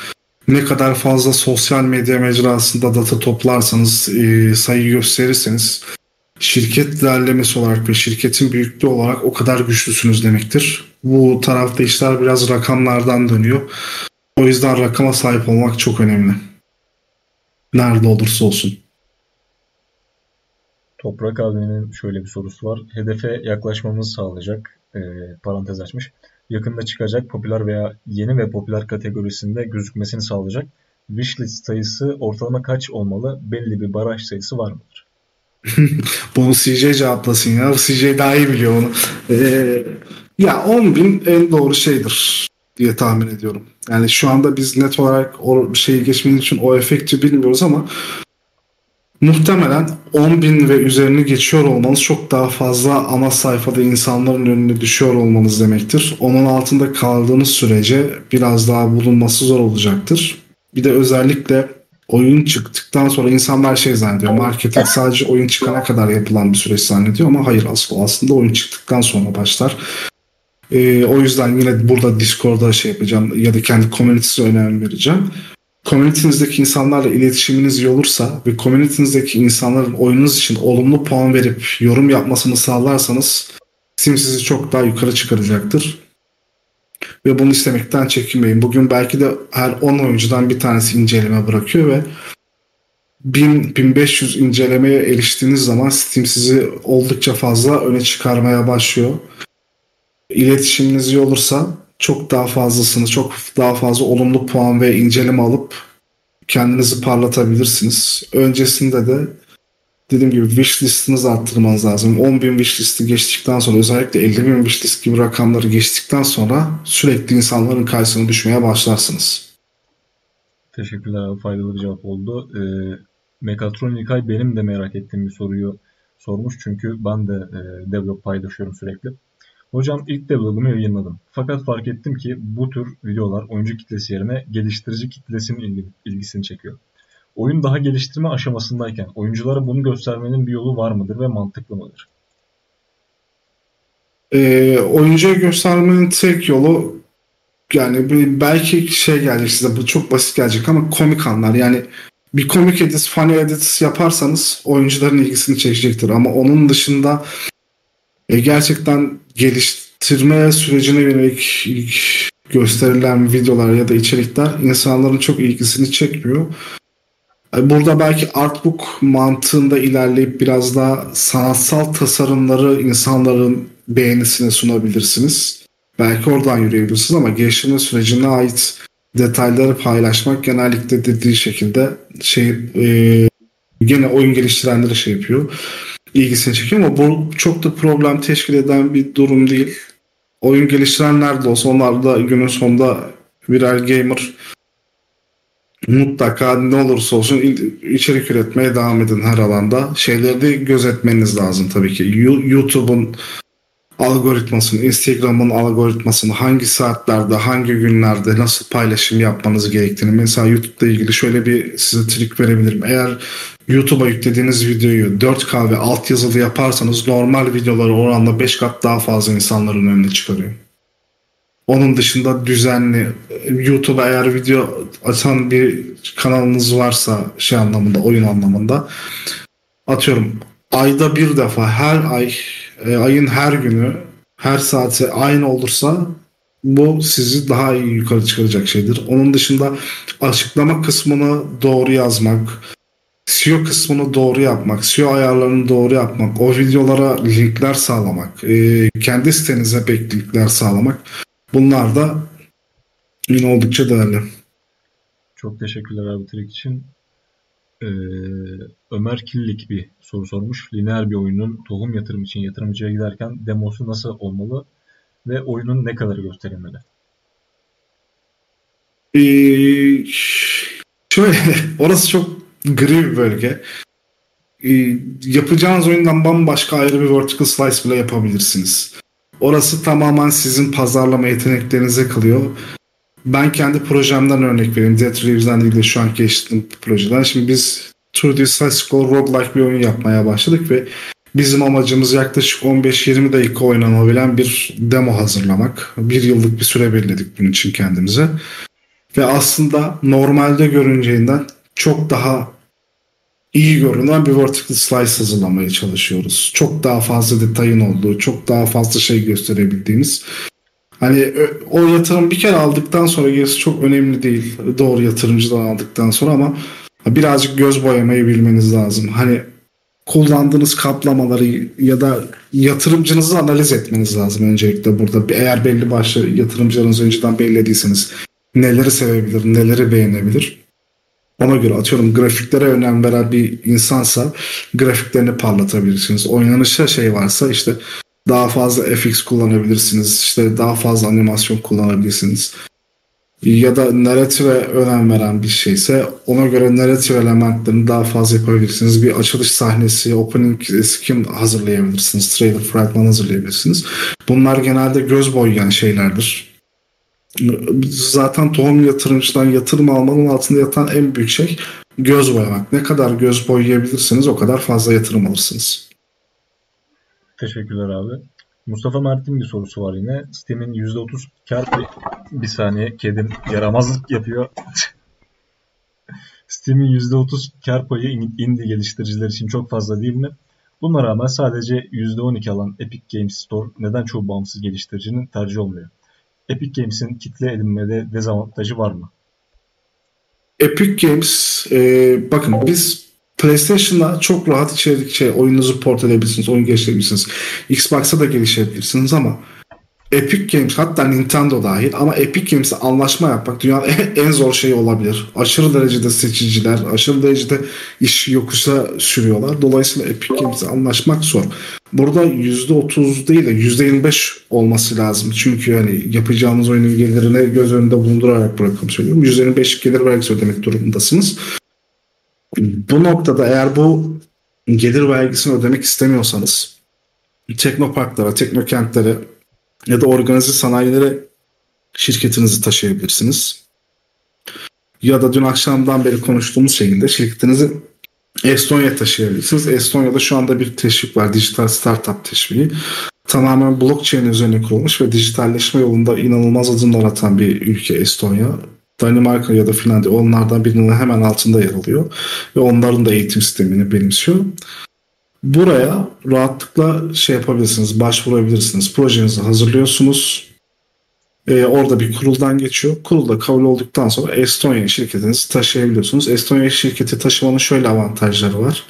ne kadar fazla sosyal medya mecrasında data toplarsanız, e, sayı gösterirseniz şirket değerlemesi olarak ve şirketin büyüklüğü olarak o kadar güçlüsünüz demektir. Bu tarafta işler biraz rakamlardan dönüyor. O yüzden rakama sahip olmak çok önemli. Nerede olursa olsun. Toprak abinin şöyle bir sorusu var. Hedefe yaklaşmamızı sağlayacak, e, parantez açmış yakında çıkacak popüler veya yeni ve popüler kategorisinde gözükmesini sağlayacak wishlist sayısı ortalama kaç olmalı? Belli bir baraj sayısı var mıdır? Bunu CJ cevaplasın ya. CJ daha iyi biliyor onu. Ee, ya 10 bin en doğru şeydir diye tahmin ediyorum. Yani şu anda biz net olarak o şeyi geçmenin için o efekti bilmiyoruz ama muhtemelen 10 bin ve üzerini geçiyor olmanız çok daha fazla ana sayfada insanların önüne düşüyor olmanız demektir. Onun altında kaldığınız sürece biraz daha bulunması zor olacaktır. Bir de özellikle oyun çıktıktan sonra insanlar şey zannediyor. Marketing sadece oyun çıkana kadar yapılan bir süreç zannediyor ama hayır aslında aslında oyun çıktıktan sonra başlar. Ee, o yüzden yine burada Discord'da şey yapacağım ya da kendi komünitesi önem vereceğim community'nizdeki insanlarla iletişiminiz iyi olursa ve community'nizdeki insanların oyununuz için olumlu puan verip yorum yapmasını sağlarsanız Steam sizi çok daha yukarı çıkaracaktır. Ve bunu istemekten çekinmeyin. Bugün belki de her 10 oyuncudan bir tanesi inceleme bırakıyor ve 1000-1500 incelemeye eriştiğiniz zaman Steam sizi oldukça fazla öne çıkarmaya başlıyor. İletişiminiz iyi olursa çok daha fazlasını, çok daha fazla olumlu puan ve inceleme alıp kendinizi parlatabilirsiniz. Öncesinde de dediğim gibi wish listinizi arttırmanız lazım. 10 bin wish listi geçtikten sonra özellikle 50 bin wish list gibi rakamları geçtikten sonra sürekli insanların karşısına düşmeye başlarsınız. Teşekkürler abi. Faydalı bir cevap oldu. Ee, Mekatronikay benim de merak ettiğim bir soruyu sormuş. Çünkü ben de e, devlog paylaşıyorum sürekli. Hocam ilk devlog'umu yayınladım. Fakat fark ettim ki bu tür videolar oyuncu kitlesi yerine geliştirici kitlesinin ilgisini çekiyor. Oyun daha geliştirme aşamasındayken oyunculara bunu göstermenin bir yolu var mıdır ve mantıklı mıdır? E, oyuncuya göstermenin tek yolu yani belki şey gelecek size bu çok basit gelecek ama komik anlar. Yani bir komik edit, funny edit yaparsanız oyuncuların ilgisini çekecektir. Ama onun dışında e, gerçekten geliştirme sürecine yönelik gösterilen videolar ya da içerikler insanların çok ilgisini çekmiyor. E, burada belki artbook mantığında ilerleyip biraz daha sanatsal tasarımları insanların beğenisine sunabilirsiniz. Belki oradan yürüyebilirsiniz ama geliştirme sürecine ait detayları paylaşmak genellikle dediği şekilde şey e, gene oyun geliştirenleri şey yapıyor. İlgisini çekiyor ama bu çok da problem teşkil eden bir durum değil. Oyun geliştirenler de olsa onlar da günün sonunda birer gamer mutlaka ne olursa olsun içerik üretmeye devam edin her alanda. Şeyleri de gözetmeniz lazım tabii ki. YouTube'un algoritmasını, Instagram'ın algoritmasını hangi saatlerde, hangi günlerde nasıl paylaşım yapmanız gerektiğini mesela YouTube'da ilgili şöyle bir size trik verebilirim. Eğer YouTube'a yüklediğiniz videoyu 4K ve altyazılı yaparsanız normal videoları oranla 5 kat daha fazla insanların önüne çıkarıyor. Onun dışında düzenli YouTube'a eğer video atan bir kanalınız varsa şey anlamında, oyun anlamında atıyorum ayda bir defa her ay e, ayın her günü her saati aynı olursa bu sizi daha iyi yukarı çıkaracak şeydir. Onun dışında açıklama kısmını doğru yazmak, SEO kısmını doğru yapmak, SEO ayarlarını doğru yapmak, o videolara linkler sağlamak, e, kendi sitenize backlinkler sağlamak bunlar da yine oldukça değerli. Çok teşekkürler abi trik için. Ee, Ömer Killik bir soru sormuş. Lineer bir oyunun tohum yatırım için yatırımcıya giderken demosu nasıl olmalı ve oyunun ne kadar gösterilmeli? Ee, şöyle, orası çok gri bir bölge. Ee, yapacağınız oyundan bambaşka ayrı bir vertical slice bile yapabilirsiniz. Orası tamamen sizin pazarlama yeteneklerinize kalıyor. Ben kendi projemden örnek vereyim. Death Reeves'den değil de şu anki geçtiğim projeden. Şimdi biz 2D Side-Scroll roguelike bir oyun yapmaya başladık ve bizim amacımız yaklaşık 15-20 dakika oynanabilen bir demo hazırlamak. Bir yıllık bir süre belirledik bunun için kendimize. Ve aslında normalde görüneceğinden çok daha iyi görünen bir vertical slice hazırlamaya çalışıyoruz. Çok daha fazla detayın olduğu, çok daha fazla şey gösterebildiğimiz Hani o yatırım bir kere aldıktan sonra gerisi çok önemli değil. Doğru yatırımcıdan aldıktan sonra ama birazcık göz boyamayı bilmeniz lazım. Hani kullandığınız kaplamaları ya da yatırımcınızı analiz etmeniz lazım öncelikle burada. Eğer belli başlı yatırımcılarınız önceden bellediyseniz neleri sevebilir, neleri beğenebilir. Ona göre atıyorum grafiklere önem veren bir insansa grafiklerini parlatabilirsiniz. Oynanışa şey varsa işte daha fazla FX kullanabilirsiniz. İşte daha fazla animasyon kullanabilirsiniz. Ya da narrative önem veren bir şeyse ona göre narrative elementlerini daha fazla yapabilirsiniz. Bir açılış sahnesi, opening skin hazırlayabilirsiniz. Trailer fragman hazırlayabilirsiniz. Bunlar genelde göz boyayan şeylerdir. Zaten tohum yatırımcıdan yatırım almanın altında yatan en büyük şey göz boyamak. Ne kadar göz boyayabilirsiniz o kadar fazla yatırım alırsınız. Teşekkürler abi. Mustafa Mert'in bir sorusu var yine. Steam'in %30 kar bir saniye kedim yaramazlık yapıyor. Steam'in %30 kar payı indie geliştiriciler için çok fazla değil mi? Buna rağmen sadece %12 alan Epic Games Store neden çoğu bağımsız geliştiricinin tercih olmuyor? Epic Games'in kitle edinmede dezavantajı var mı? Epic Games, e, bakın biz PlayStation'da çok rahat içerik şey oyununuzu port edebilirsiniz, oyun geliştirebilirsiniz. Xbox'a da geliştirebilirsiniz ama Epic Games hatta Nintendo dahil ama Epic Games'e anlaşma yapmak dünyanın en zor şeyi olabilir. Aşırı derecede seçiciler, aşırı derecede iş yokuşa sürüyorlar. Dolayısıyla Epic Games'e anlaşmak zor. Burada %30 değil de %25 olması lazım. Çünkü yani yapacağınız oyunun gelirini göz önünde bulundurarak bırakım söylüyorum. %25 gelir vergisi ödemek durumundasınız. Bu noktada eğer bu gelir vergisini ödemek istemiyorsanız teknoparklara, teknokentlere ya da organize sanayilere şirketinizi taşıyabilirsiniz. Ya da dün akşamdan beri konuştuğumuz şekilde şirketinizi Estonya taşıyabilirsiniz. Estonya'da şu anda bir teşvik var. Dijital Startup teşviği. Tamamen blockchain üzerine kurulmuş ve dijitalleşme yolunda inanılmaz adımlar atan bir ülke Estonya. Danimarka ya da Finlandiya onlardan birinin hemen altında yer alıyor. Ve onların da eğitim sistemini benimsiyor. Buraya rahatlıkla şey yapabilirsiniz, başvurabilirsiniz. Projenizi hazırlıyorsunuz. Ee, orada bir kuruldan geçiyor. Kurulda kabul olduktan sonra Estonya şirketinizi taşıyabiliyorsunuz. Estonya şirketi taşımanın şöyle avantajları var.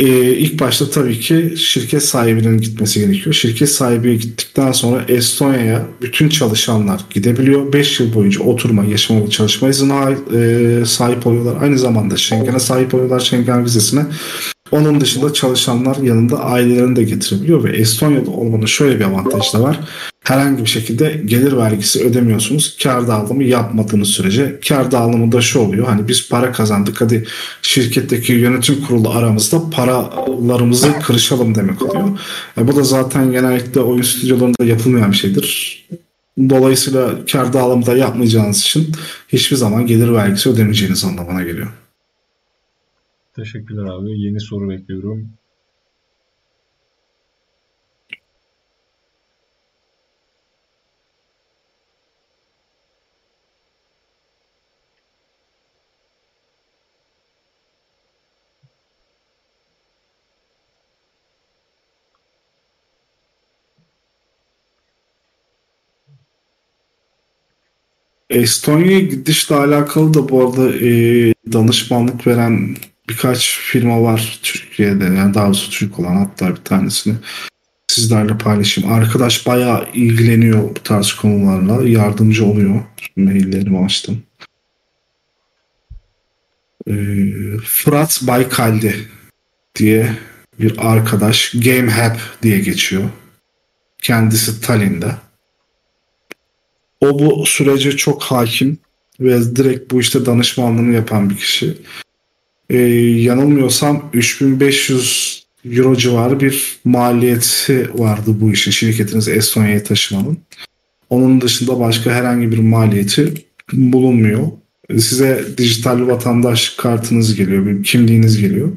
Ee, ilk başta tabii ki şirket sahibinin gitmesi gerekiyor. Şirket sahibi gittikten sonra Estonya'ya bütün çalışanlar gidebiliyor. 5 yıl boyunca oturma, yaşama çalışma izni e, sahip oluyorlar. Aynı zamanda Schengen'e sahip oluyorlar. Schengen vizesine. Onun dışında çalışanlar yanında ailelerini de getirebiliyor ve Estonya'da olmanın şöyle bir avantajı da var. Herhangi bir şekilde gelir vergisi ödemiyorsunuz. Kar dağılımı yapmadığınız sürece kar dağılımı da şu oluyor. Hani biz para kazandık hadi şirketteki yönetim kurulu aramızda paralarımızı kırışalım demek oluyor. E bu da zaten genellikle oyun stüdyolarında yapılmayan bir şeydir. Dolayısıyla kar dağılımı da yapmayacağınız için hiçbir zaman gelir vergisi ödemeyeceğiniz anlamına geliyor. Teşekkürler abi. Yeni soru bekliyorum. Estonya'ya gidişle alakalı da bu arada e, danışmanlık veren birkaç firma var Türkiye'de. Yani daha doğrusu Türk olan hatta bir tanesini sizlerle paylaşayım. Arkadaş bayağı ilgileniyor bu tarz konularla. Yardımcı oluyor. Maillerimi açtım. Ee, Fırat Baykaldi diye bir arkadaş Game Hub diye geçiyor. Kendisi Tallinn'de. O bu sürece çok hakim ve direkt bu işte danışmanlığını yapan bir kişi. Ee, yanılmıyorsam 3500 euro civarı bir maliyeti vardı bu işin şirketinizi Estonya'ya taşımanın. Onun dışında başka herhangi bir maliyeti bulunmuyor. Size dijital vatandaş kartınız geliyor, bir kimliğiniz geliyor.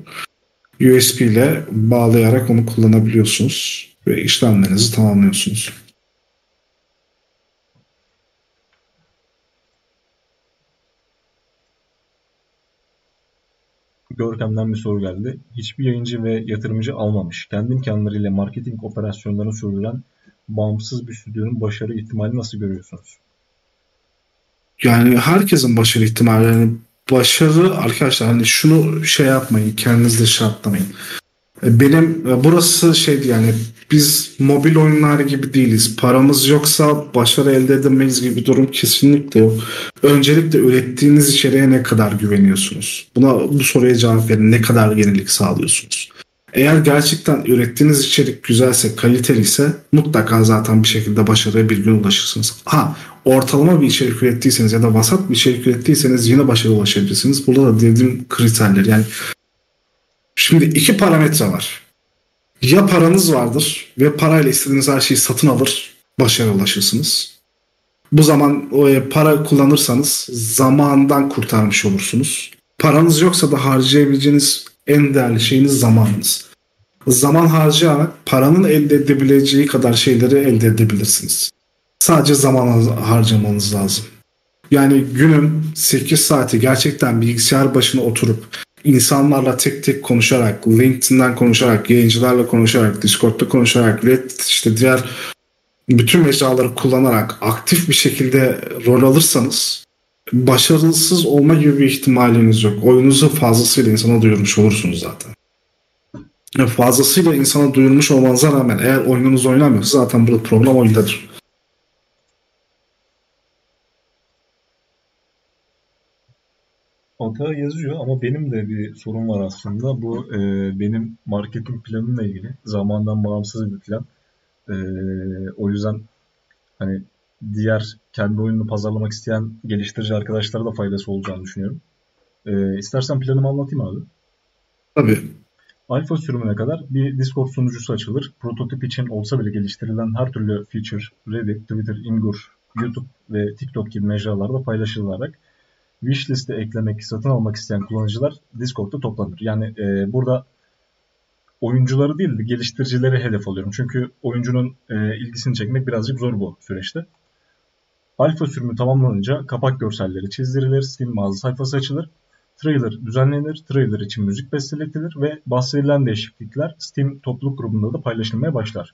USB ile bağlayarak onu kullanabiliyorsunuz ve işlemlerinizi tamamlıyorsunuz. Görkem'den bir soru geldi. Hiçbir yayıncı ve yatırımcı almamış. Kendi imkanlarıyla marketing operasyonlarını sürdüren bağımsız bir stüdyonun başarı ihtimali nasıl görüyorsunuz? Yani herkesin başarı ihtimali. Yani başarı arkadaşlar hani şunu şey yapmayın kendinizde şartlamayın. Benim burası şeydi yani biz mobil oyunlar gibi değiliz. Paramız yoksa başarı elde edemeyiz gibi bir durum kesinlikle yok. Öncelikle ürettiğiniz içeriğe ne kadar güveniyorsunuz? Buna bu soruya cevap verin. Ne kadar yenilik sağlıyorsunuz? Eğer gerçekten ürettiğiniz içerik güzelse, kaliteli ise mutlaka zaten bir şekilde başarıya bir gün ulaşırsınız. Ha, ortalama bir içerik ürettiyseniz ya da vasat bir içerik ürettiyseniz yine başarıya ulaşabilirsiniz. Burada da dediğim kriterler yani Şimdi iki parametre var. Ya paranız vardır ve parayla istediğiniz her şeyi satın alır, başarıya ulaşırsınız. Bu zaman o e, para kullanırsanız zamandan kurtarmış olursunuz. Paranız yoksa da harcayabileceğiniz en değerli şeyiniz zamanınız. Zaman harcayarak paranın elde edebileceği kadar şeyleri elde edebilirsiniz. Sadece zaman harcamanız lazım. Yani günün 8 saati gerçekten bilgisayar başına oturup insanlarla tek tek konuşarak, LinkedIn'den konuşarak, yayıncılarla konuşarak, Discord'da konuşarak ve işte diğer bütün mecraları kullanarak aktif bir şekilde rol alırsanız başarısız olma gibi bir ihtimaliniz yok. Oyununuzu fazlasıyla insana duyurmuş olursunuz zaten. Fazlasıyla insana duyurmuş olmanıza rağmen eğer oyununuz oynamıyorsa zaten burada problem oyundadır. Ata yazıyor ama benim de bir sorun var aslında. Bu e, benim marketing planımla ilgili. Zamandan bağımsız bir plan. E, o yüzden hani diğer kendi oyununu pazarlamak isteyen geliştirici arkadaşlara da faydası olacağını düşünüyorum. E, istersen planımı anlatayım abi. Tabii. Alfa sürümüne kadar bir Discord sunucusu açılır. Prototip için olsa bile geliştirilen her türlü feature Reddit, Twitter, Imgur, YouTube ve TikTok gibi mecralarda paylaşılarak wishlist'e eklemek, satın almak isteyen kullanıcılar Discord'da toplanır. Yani e, burada oyuncuları değil de geliştiricileri hedef alıyorum. Çünkü oyuncunun e, ilgisini çekmek birazcık zor bu süreçte. Alfa sürümü tamamlanınca kapak görselleri çizdirilir, Steam mağaza sayfası açılır, trailer düzenlenir, trailer için müzik besteletilir ve bahsedilen değişiklikler Steam topluluk grubunda da paylaşılmaya başlar.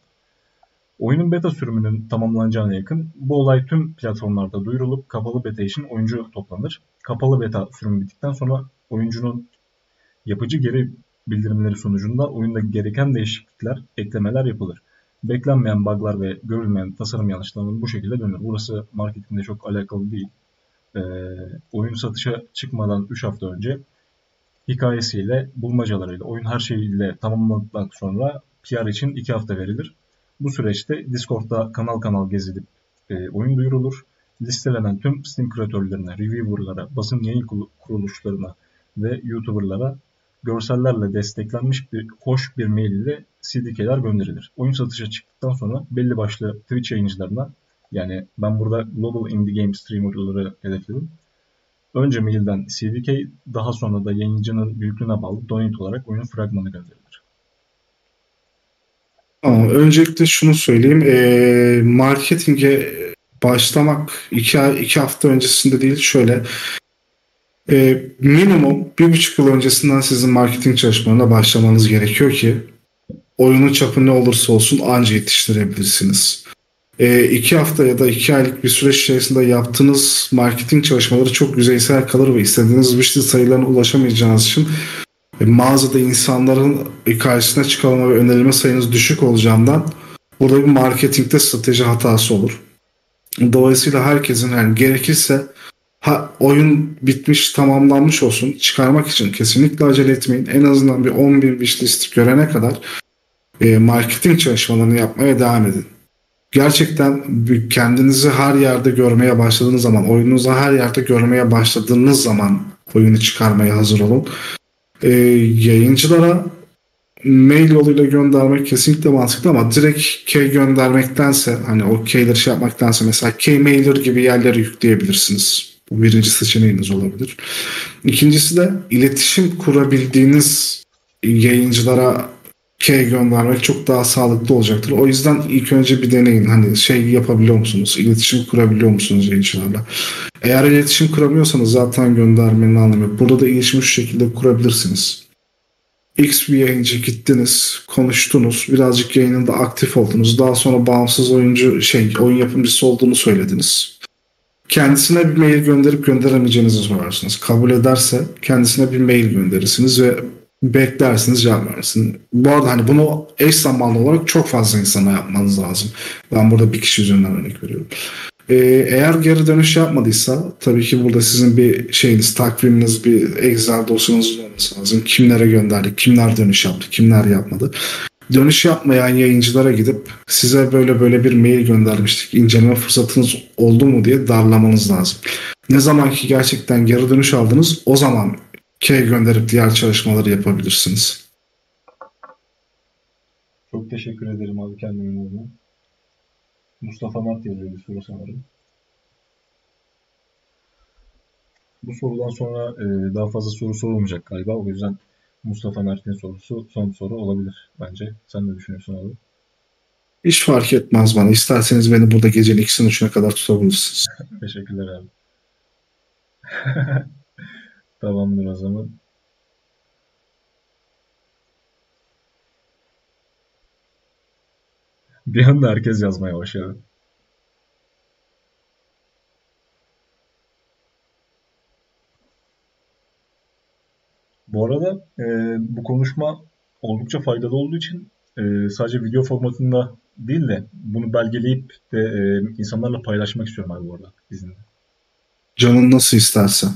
Oyunun beta sürümünün tamamlanacağına yakın bu olay tüm platformlarda duyurulup kapalı beta için oyuncu toplanır. Kapalı beta sürümü bittikten sonra oyuncunun yapıcı geri bildirimleri sonucunda oyunda gereken değişiklikler, eklemeler yapılır. Beklenmeyen bug'lar ve görülmeyen tasarım yanlışlarının bu şekilde dönür. Burası marketingde çok alakalı değil. Ee, oyun satışa çıkmadan 3 hafta önce hikayesiyle, bulmacalarıyla, oyun her şeyiyle tamamladıktan sonra PR için 2 hafta verilir. Bu süreçte Discord'da kanal kanal gezilip e, oyun duyurulur. Listelenen tüm Steam kreatörlerine, reviewer'lara, basın yayın kuruluşlarına ve YouTuber'lara görsellerle desteklenmiş bir hoş bir mail ile CDK'ler gönderilir. Oyun satışa çıktıktan sonra belli başlı Twitch yayıncılarına yani ben burada Global Indie Game Streamer'ları hedefledim. Önce mailden CDK daha sonra da yayıncının büyüklüğüne bağlı donate olarak oyunun fragmanı gönderilir. Tamam, öncelikle şunu söyleyeyim. E, marketinge başlamak iki, iki hafta öncesinde değil şöyle e, minimum bir buçuk yıl öncesinden sizin marketing çalışmalarına başlamanız gerekiyor ki oyunun çapı ne olursa olsun anca yetiştirebilirsiniz. E, iki hafta ya da iki aylık bir süreç içerisinde yaptığınız marketing çalışmaları çok yüzeysel kalır ve istediğiniz müşteri sayılarına ulaşamayacağınız için e, mağazada insanların karşısına çıkarma ve önerilme sayınız düşük olacağından burada bir marketingte strateji hatası olur. Dolayısıyla herkesin yani gerekirse ha, oyun bitmiş tamamlanmış olsun çıkarmak için kesinlikle acele etmeyin. En azından bir 10 bin wishlist görene kadar e, marketing çalışmalarını yapmaya devam edin. Gerçekten kendinizi her yerde görmeye başladığınız zaman, oyununuzu her yerde görmeye başladığınız zaman oyunu çıkarmaya hazır olun. E, yayıncılara mail yoluyla göndermek kesinlikle mantıklı ama direkt key göndermektense hani o keyleri şey yapmaktansa mesela key mailer gibi yerlere yükleyebilirsiniz. Bu birinci seçeneğiniz olabilir. İkincisi de iletişim kurabildiğiniz yayıncılara key göndermek çok daha sağlıklı olacaktır. O yüzden ilk önce bir deneyin. Hani şey yapabiliyor musunuz? İletişim kurabiliyor musunuz yayıncılarla? Eğer iletişim kuramıyorsanız zaten göndermenin anlamı. Burada da iletişimi şu şekilde kurabilirsiniz. X bir yayıncı gittiniz, konuştunuz, birazcık yayınında aktif oldunuz. Daha sonra bağımsız oyuncu şey oyun yapımcısı olduğunu söylediniz. Kendisine bir mail gönderip gönderemeyeceğinizi sorarsınız. Kabul ederse kendisine bir mail gönderirsiniz ve beklersiniz cevap versin. Bu arada hani bunu eş zamanlı olarak çok fazla insana yapmanız lazım. Ben burada bir kişi üzerinden örnek veriyorum. Ee, eğer geri dönüş yapmadıysa tabii ki burada sizin bir şeyiniz, takviminiz, bir Excel dosyanız olması lazım. Kimlere gönderdik, kimler dönüş yaptı, kimler yapmadı. Dönüş yapmayan yayıncılara gidip size böyle böyle bir mail göndermiştik. İnceleme fırsatınız oldu mu diye darlamanız lazım. Ne zaman ki gerçekten geri dönüş aldınız o zaman K gönderip diğer çalışmaları yapabilirsiniz. Çok teşekkür ederim abi kendimin adına. Mustafa Mert yazıyor bir soru sanırım. Bu sorudan sonra e, daha fazla soru sorulmayacak galiba. O yüzden Mustafa Mert'in sorusu son soru olabilir bence. Sen ne düşünüyorsun abi? Hiç fark etmez bana. İsterseniz beni burada gecenin ikisinin üçüne kadar tutabilirsiniz. Teşekkürler abi. Tamamdır o zaman. Bir anda herkes yazmaya başladı. Bu arada e, bu konuşma oldukça faydalı olduğu için e, sadece video formatında değil de bunu belgeleyip de e, insanlarla paylaşmak istiyorum abi bu arada izninle. Canın nasıl isterse.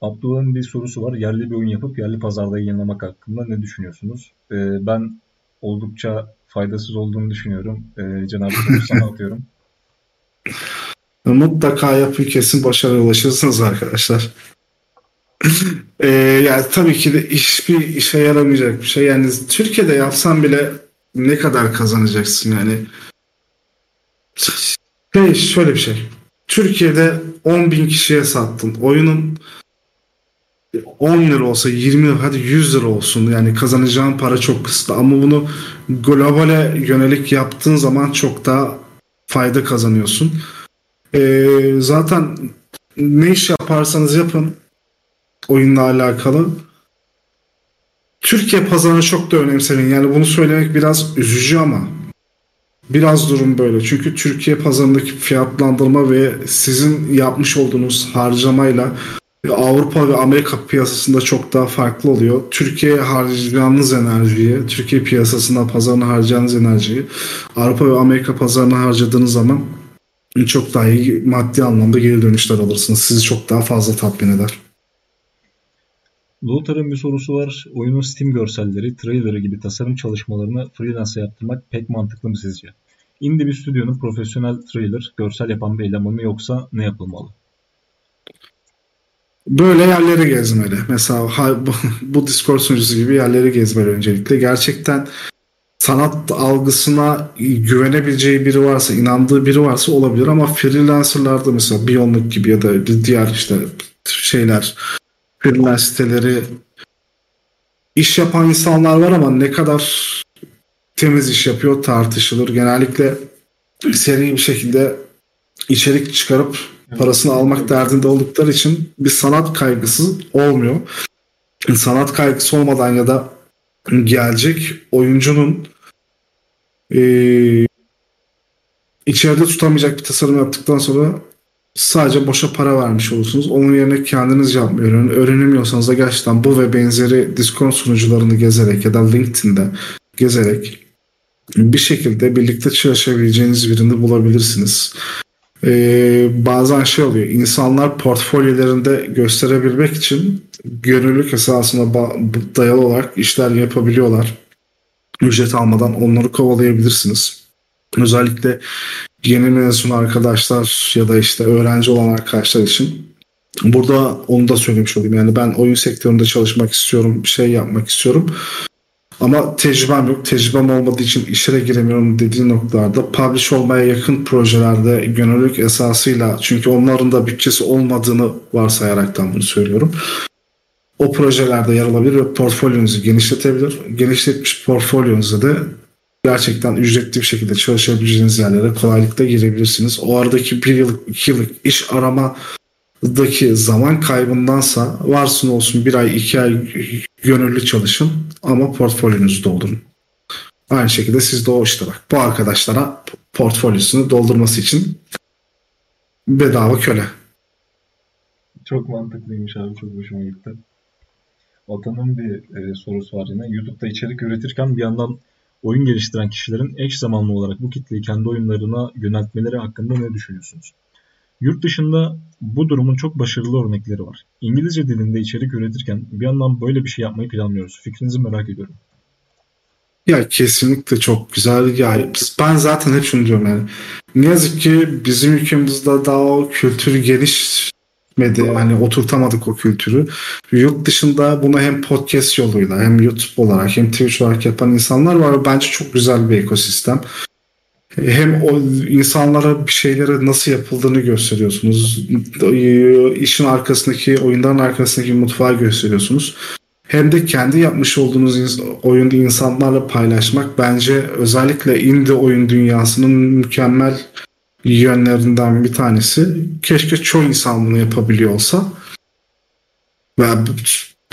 Abdullah'ın bir sorusu var. Yerli bir oyun yapıp yerli pazarda yayınlamak hakkında ne düşünüyorsunuz? Ee, ben oldukça faydasız olduğunu düşünüyorum. Ee, Cenab-ı Hak sana atıyorum. Mutlaka yapın kesin başarıya ulaşırsınız arkadaşlar. ee, yani tabii ki de hiçbir işe yaramayacak bir şey. Yani Türkiye'de yapsan bile ne kadar kazanacaksın yani. Şey, şöyle bir şey. Türkiye'de 10 bin kişiye sattın. Oyunun 10 lira olsa 20 lira hadi 100 lira olsun yani kazanacağın para çok kısıtlı ama bunu globale yönelik yaptığın zaman çok daha fayda kazanıyorsun. Ee, zaten ne iş yaparsanız yapın oyunla alakalı Türkiye pazarını çok da önemsemeyin. Yani bunu söylemek biraz üzücü ama biraz durum böyle. Çünkü Türkiye pazarındaki fiyatlandırma ve sizin yapmış olduğunuz harcamayla Avrupa ve Amerika piyasasında çok daha farklı oluyor. Türkiye'ye harcayacağınız enerjiyi, Türkiye piyasasında pazarına harcayacağınız enerjiyi Avrupa ve Amerika pazarına harcadığınız zaman çok daha iyi maddi anlamda geri dönüşler alırsınız. Sizi çok daha fazla tatmin eder. Lothar'ın bir sorusu var. Oyunun Steam görselleri, trailerı gibi tasarım çalışmalarını freelance yaptırmak pek mantıklı mı sizce? Indie bir stüdyonun profesyonel trailer, görsel yapan bir elemanı yoksa ne yapılmalı? Böyle yerleri gezmeli. Mesela bu Discord sunucusu gibi yerleri gezmeli öncelikle. Gerçekten sanat algısına güvenebileceği biri varsa, inandığı biri varsa olabilir ama freelancerlarda mesela Beyondluk gibi ya da diğer işte şeyler freelance siteleri iş yapan insanlar var ama ne kadar temiz iş yapıyor tartışılır. Genellikle seri bir şekilde içerik çıkarıp parasını almak derdinde oldukları için bir sanat kaygısı olmuyor. Sanat kaygısı olmadan ya da gelecek oyuncunun e, içeride tutamayacak bir tasarım yaptıktan sonra sadece boşa para vermiş olursunuz. Onun yerine kendiniz yapmayı öğrenin. Öğrenemiyorsanız da gerçekten bu ve benzeri Discord sunucularını gezerek ya da LinkedIn'de gezerek bir şekilde birlikte çalışabileceğiniz birini bulabilirsiniz. Ee, bazen şey oluyor. İnsanlar portfolyolarında gösterebilmek için gönüllülük esasına dayalı olarak işler yapabiliyorlar. Ücret almadan onları kovalayabilirsiniz. Özellikle yeni mezun arkadaşlar ya da işte öğrenci olan arkadaşlar için burada onu da söylemiş olayım. Yani ben oyun sektöründe çalışmak istiyorum, şey yapmak istiyorum. Ama tecrübem yok. Tecrübem olmadığı için işlere giremiyorum dediği noktalarda publish olmaya yakın projelerde gönüllülük esasıyla çünkü onların da bütçesi olmadığını varsayaraktan bunu söylüyorum. O projelerde yer alabilir ve portfolyonuzu genişletebilir. Genişletmiş portfolyonuzda da gerçekten ücretli bir şekilde çalışabileceğiniz yerlere kolaylıkla girebilirsiniz. O aradaki bir yıllık, iki yıllık iş arama daki zaman kaybındansa varsın olsun bir ay iki ay gönüllü çalışın ama portfolyonuzu doldurun. Aynı şekilde siz de o işte bak bu arkadaşlara portfolyosunu doldurması için bedava köle. Çok mantıklıymış abi çok hoşuma gitti. Vatanın bir e, sorusu var yine. YouTube'da içerik üretirken bir yandan oyun geliştiren kişilerin eş zamanlı olarak bu kitleyi kendi oyunlarına yöneltmeleri hakkında ne düşünüyorsunuz? Yurt dışında bu durumun çok başarılı örnekleri var. İngilizce dilinde içerik üretirken bir yandan böyle bir şey yapmayı planlıyoruz. Fikrinizi merak ediyorum. Ya kesinlikle çok güzel. Ya ben zaten hep şunu diyorum yani. Ne yazık ki bizim ülkemizde daha o kültür gelişmedi. Yani oturtamadık o kültürü. Yurt dışında bunu hem podcast yoluyla hem YouTube olarak hem Twitch olarak yapan insanlar var. Bence çok güzel bir ekosistem hem o insanlara bir şeylere nasıl yapıldığını gösteriyorsunuz. İşin arkasındaki, oyunların arkasındaki mutfağı gösteriyorsunuz. Hem de kendi yapmış olduğunuz oyunu insanlarla paylaşmak bence özellikle indie oyun dünyasının mükemmel yönlerinden bir tanesi. Keşke çoğu insan bunu yapabiliyor olsa.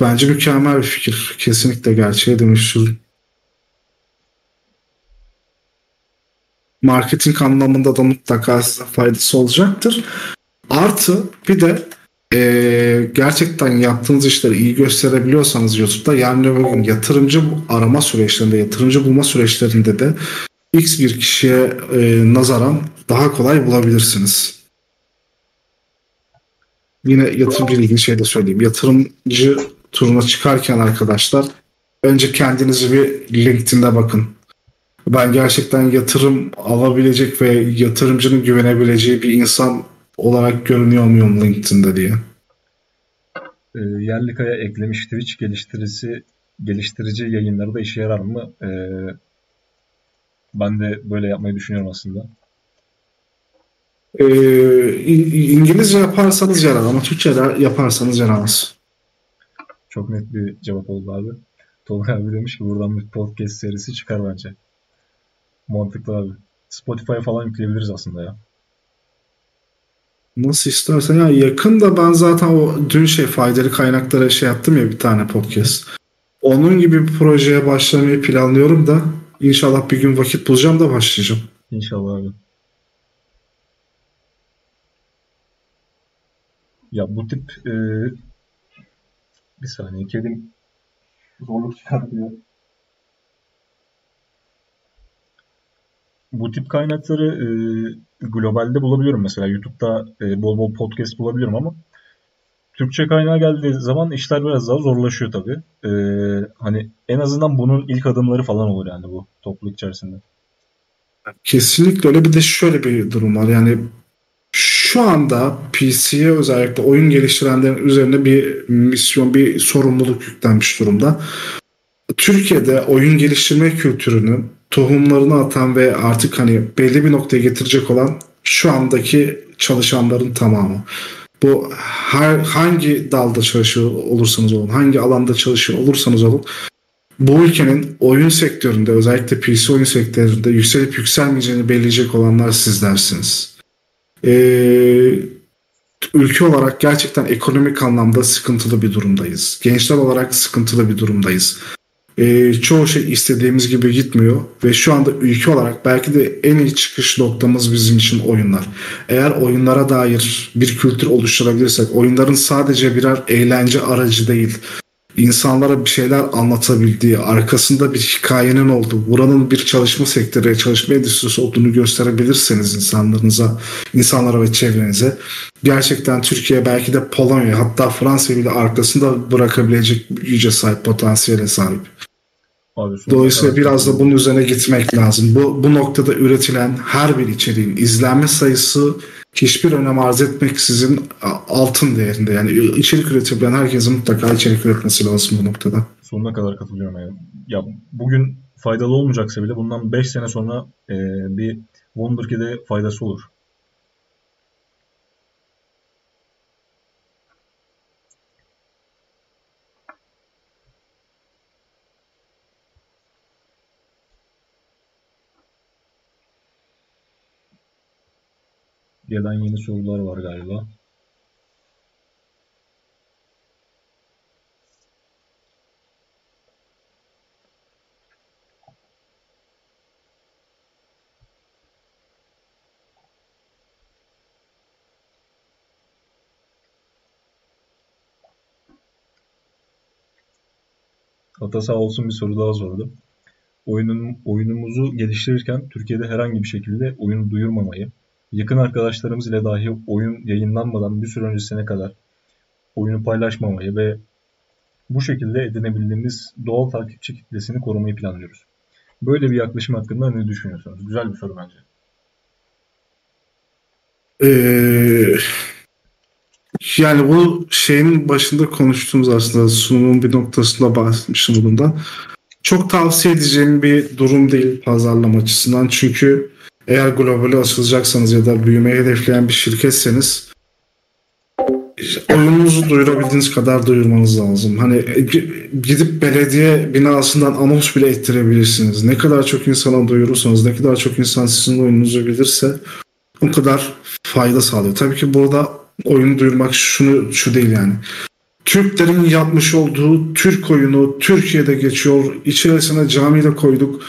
Bence mükemmel bir fikir. Kesinlikle gerçeğe dönüştürün. Marketing anlamında da mutlaka size faydası olacaktır. Artı bir de e, gerçekten yaptığınız işleri iyi gösterebiliyorsanız YouTube'da yarın öbür gün yatırımcı arama süreçlerinde, yatırımcı bulma süreçlerinde de X bir kişiye e, nazaran daha kolay bulabilirsiniz. Yine yatırımcı ilgili şey de söyleyeyim. Yatırımcı turuna çıkarken arkadaşlar önce kendinizi bir LinkedIn'de bakın. Ben gerçekten yatırım alabilecek ve yatırımcının güvenebileceği bir insan olarak görünüyor muyum LinkedIn'de diye. E, yerli kaya eklemiş Twitch geliştirisi geliştirici yayınları da işe yarar mı? E, ben de böyle yapmayı düşünüyorum aslında. E, İngilizce yaparsanız yarar ama Türkçe yaparsanız yaramaz. Çok net bir cevap oldu abi. Tolga abi demiş ki buradan bir podcast serisi çıkar bence. Mantıklı abi. Spotify falan yükleyebiliriz aslında ya. Nasıl istersen ya yakın da ben zaten o dün şey faydalı kaynaklara şey yaptım ya bir tane podcast. Onun gibi bir projeye başlamayı planlıyorum da inşallah bir gün vakit bulacağım da başlayacağım. İnşallah abi. Ya bu tip e, bir saniye kedim zorluk çıkartıyor. Bu tip kaynakları e, globalde bulabiliyorum mesela. YouTube'da e, bol bol podcast bulabiliyorum ama Türkçe kaynağı geldiği zaman işler biraz daha zorlaşıyor tabii. E, hani en azından bunun ilk adımları falan olur yani bu topluluk içerisinde. Kesinlikle öyle bir de şöyle bir durum var. Yani şu anda PC'ye özellikle oyun geliştirenlerin üzerine bir misyon, bir sorumluluk yüklenmiş durumda. Türkiye'de oyun geliştirme kültürünün tohumlarını atan ve artık hani belli bir noktaya getirecek olan şu andaki çalışanların tamamı. Bu her, hangi dalda çalışıyor olursanız olun, hangi alanda çalışıyor olursanız olun bu ülkenin oyun sektöründe özellikle PC oyun sektöründe yükselip yükselmeyeceğini belirleyecek olanlar sizlersiniz. Ee, ülke olarak gerçekten ekonomik anlamda sıkıntılı bir durumdayız. Gençler olarak sıkıntılı bir durumdayız e, çoğu şey istediğimiz gibi gitmiyor ve şu anda ülke olarak belki de en iyi çıkış noktamız bizim için oyunlar. Eğer oyunlara dair bir kültür oluşturabilirsek, oyunların sadece birer eğlence aracı değil, insanlara bir şeyler anlatabildiği, arkasında bir hikayenin olduğu, buranın bir çalışma sektörü, çalışma endüstrisi olduğunu gösterebilirseniz insanlarınıza, insanlara ve çevrenize gerçekten Türkiye belki de Polonya hatta Fransa bile arkasında bırakabilecek güce sahip, potansiyele sahip. Abi, Dolayısıyla biraz da bunun üzerine gitmek lazım. Bu, bu noktada üretilen her bir içeriğin izlenme sayısı hiçbir önem arz etmeksizin altın değerinde. Yani içerik üretebilen herkesin mutlaka içerik üretmesi lazım bu noktada. Sonuna kadar katılıyorum yani. Ya bugün faydalı olmayacaksa bile bundan 5 sene sonra e, bir Wonderkid'e faydası olur. Gelen yeni sorular var galiba. Ata sağ olsun bir soru daha sordu. Oyunun, oyunumuzu geliştirirken Türkiye'de herhangi bir şekilde oyunu duyurmamayı, yakın arkadaşlarımız ile dahi oyun yayınlanmadan bir süre öncesine kadar oyunu paylaşmamayı ve bu şekilde edinebildiğimiz doğal takipçi kitlesini korumayı planlıyoruz. Böyle bir yaklaşım hakkında ne düşünüyorsunuz? Güzel bir soru bence. Ee, yani bu şeyin başında konuştuğumuz aslında sunumun bir noktasında bahsetmiştim bundan. Çok tavsiye edeceğim bir durum değil pazarlama açısından. Çünkü eğer globale açılacaksanız ya da büyümeyi hedefleyen bir şirketseniz oyununuzu duyurabildiğiniz kadar duyurmanız lazım. Hani e, gidip belediye binasından anons bile ettirebilirsiniz. Ne kadar çok insana duyurursanız, ne kadar çok insan sizin oyununuzu bilirse o kadar fayda sağlıyor. Tabii ki burada oyunu duyurmak şunu şu değil yani. Türklerin yapmış olduğu Türk oyunu Türkiye'de geçiyor. İçerisine cami de koyduk.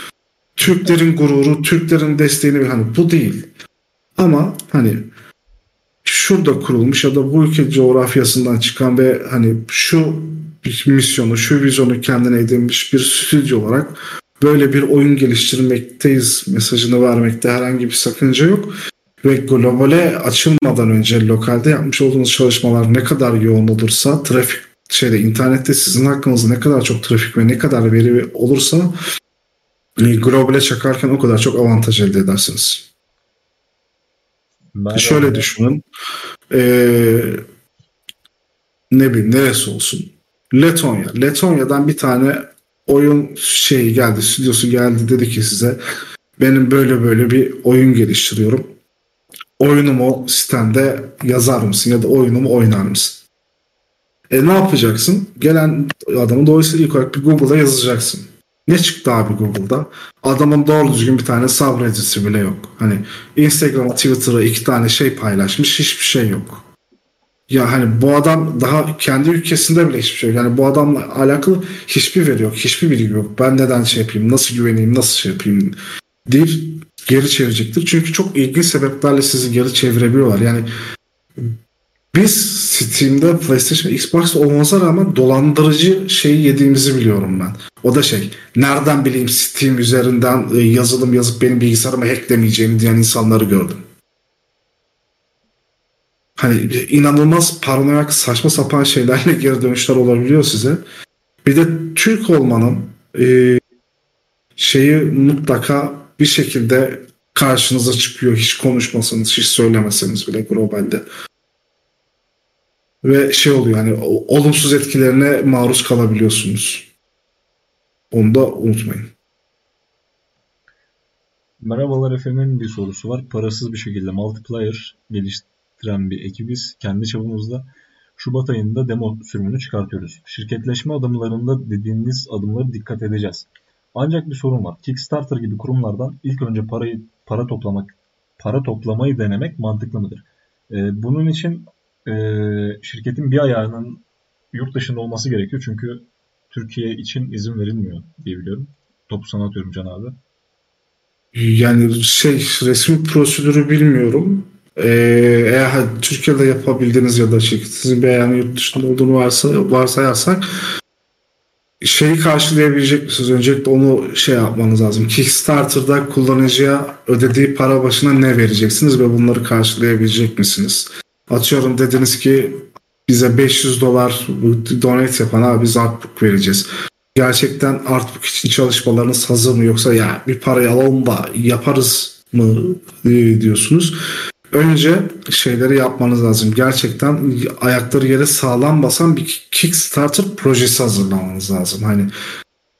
Türklerin gururu, Türklerin desteğini hani bu değil. Ama hani şurada kurulmuş ya da bu ülke coğrafyasından çıkan ve hani şu misyonu, şu vizyonu kendine edinmiş bir stüdyo olarak böyle bir oyun geliştirmekteyiz mesajını vermekte herhangi bir sakınca yok. Ve globale açılmadan önce lokalde yapmış olduğunuz çalışmalar ne kadar yoğun olursa trafik şeyde internette sizin hakkınızda ne kadar çok trafik ve ne kadar veri olursa globale çakarken o kadar çok avantaj elde edersiniz. Ben Şöyle de... düşünün. Ee, ne bileyim neresi olsun. Letonya. Letonya'dan bir tane oyun şeyi geldi, stüdyosu geldi dedi ki size benim böyle böyle bir oyun geliştiriyorum. Oyunumu sistemde yazar mısın ya da oyunumu oynar mısın? E ne yapacaksın? Gelen adamın dolayısıyla ilk olarak bir Google'a yazacaksın. Ne çıktı abi Google'da? Adamın doğru düzgün bir tane subreddit'i bile yok. Hani Instagram'a, Twitter'a iki tane şey paylaşmış hiçbir şey yok. Ya hani bu adam daha kendi ülkesinde bile hiçbir şey yok. Yani bu adamla alakalı hiçbir veri yok. Hiçbir bilgi yok. Ben neden şey yapayım, nasıl güveneyim, nasıl şey yapayım deyip geri çevirecektir. Çünkü çok ilginç sebeplerle sizi geri çevirebiliyorlar. Yani biz Steam'de PlayStation, Xbox olmasına rağmen dolandırıcı şeyi yediğimizi biliyorum ben. O da şey, nereden bileyim Steam üzerinden e, yazılım yazıp benim bilgisayarımı hacklemeyeceğini diyen insanları gördüm. Hani inanılmaz paranoyak saçma sapan şeylerle geri dönüşler olabiliyor size. Bir de Türk olmanın e, şeyi mutlaka bir şekilde karşınıza çıkıyor. Hiç konuşmasanız, hiç söylemeseniz bile globalde. Ve şey oluyor yani olumsuz etkilerine maruz kalabiliyorsunuz. Onu da unutmayın. Merhabalar efendim bir sorusu var. Parasız bir şekilde multiplayer geliştiren bir ekibiz. Kendi çapımızda Şubat ayında demo sürümünü çıkartıyoruz. Şirketleşme adımlarında dediğiniz adımları dikkat edeceğiz. Ancak bir sorun var. Kickstarter gibi kurumlardan ilk önce parayı para toplamak, para toplamayı denemek mantıklı mıdır? Ee, bunun için e, şirketin bir ayağının yurt dışında olması gerekiyor. Çünkü Türkiye için izin verilmiyor diye biliyorum. Topu sana atıyorum Can abi. Yani şey resmi prosedürü bilmiyorum. Ee, eğer Türkiye'de yapabildiğiniz ya da şirketinizin bir ayağının yurt dışında olduğunu varsa, varsayarsak şeyi karşılayabilecek misiniz? Öncelikle onu şey yapmanız lazım. Kickstarter'da kullanıcıya ödediği para başına ne vereceksiniz ve bunları karşılayabilecek misiniz? Atıyorum dediniz ki bize 500 dolar donate yapan abi biz artbook vereceğiz. Gerçekten artbook için çalışmalarınız hazır mı yoksa ya bir parayı alalım da yaparız mı diyorsunuz. Önce şeyleri yapmanız lazım. Gerçekten ayakları yere sağlam basan bir Kickstarter projesi hazırlamanız lazım. Hani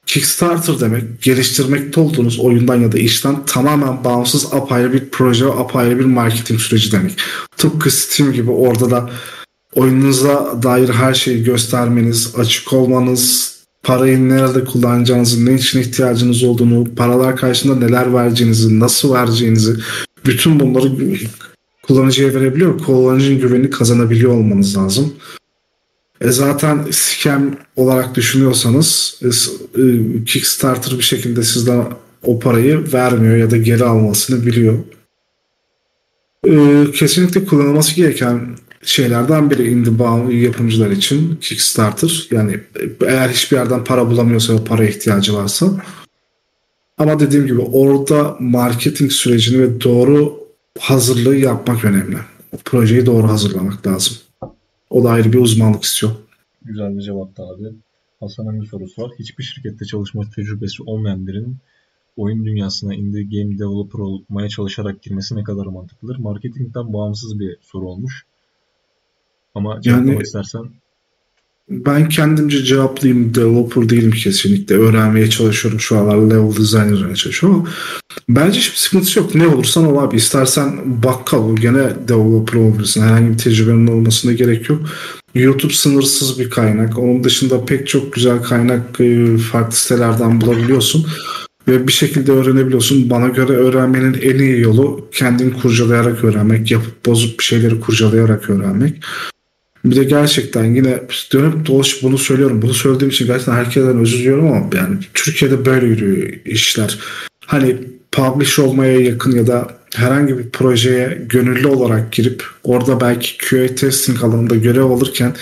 Kickstarter demek geliştirmekte olduğunuz oyundan ya da işten tamamen bağımsız apayrı bir proje, apayrı bir marketing süreci demek. Tıpkı Steam gibi orada da oyununuza dair her şeyi göstermeniz, açık olmanız, parayı nerede kullanacağınızı, ne için ihtiyacınız olduğunu, paralar karşısında neler vereceğinizi, nasıl vereceğinizi, bütün bunları kullanıcıya verebiliyor. Kullanıcının güvenini kazanabiliyor olmanız lazım. E zaten scam olarak düşünüyorsanız e, e, Kickstarter bir şekilde sizden o parayı vermiyor ya da geri almasını biliyor. E, kesinlikle kullanılması gereken şeylerden biri indie yapımcılar için Kickstarter. Yani eğer hiçbir yerden para bulamıyorsa ve para ihtiyacı varsa. Ama dediğim gibi orada marketing sürecini ve doğru hazırlığı yapmak önemli. O projeyi doğru hazırlamak lazım. O da ayrı bir uzmanlık istiyor. Güzel bir cevaptı abi. Hasan'ın bir sorusu var. Hiçbir şirkette çalışma tecrübesi olmayan birinin oyun dünyasına indie game developer olmaya çalışarak girmesi ne kadar mantıklıdır? Marketingden bağımsız bir soru olmuş. Ama cevaplamak yani, istersen ben kendimce cevaplayayım. Developer değilim kesinlikle. Öğrenmeye çalışıyorum. Şu aralar level design üzerine çalışıyorum ama bence hiçbir sıkıntısı yok. Ne olursan ol abi. İstersen bakkal ol. Gene developer olabilirsin. Herhangi bir tecrübenin olmasına gerek yok. YouTube sınırsız bir kaynak. Onun dışında pek çok güzel kaynak e, farklı sitelerden bulabiliyorsun. Ve bir şekilde öğrenebiliyorsun. Bana göre öğrenmenin en iyi yolu kendin kurcalayarak öğrenmek. Yapıp bozuk bir şeyleri kurcalayarak öğrenmek. Bir de gerçekten yine dönüp dolaş bunu söylüyorum. Bunu söylediğim için gerçekten herkesten özür diliyorum ama yani Türkiye'de böyle yürüyor işler. Hani publish olmaya yakın ya da herhangi bir projeye gönüllü olarak girip orada belki QA testing alanında görev alırken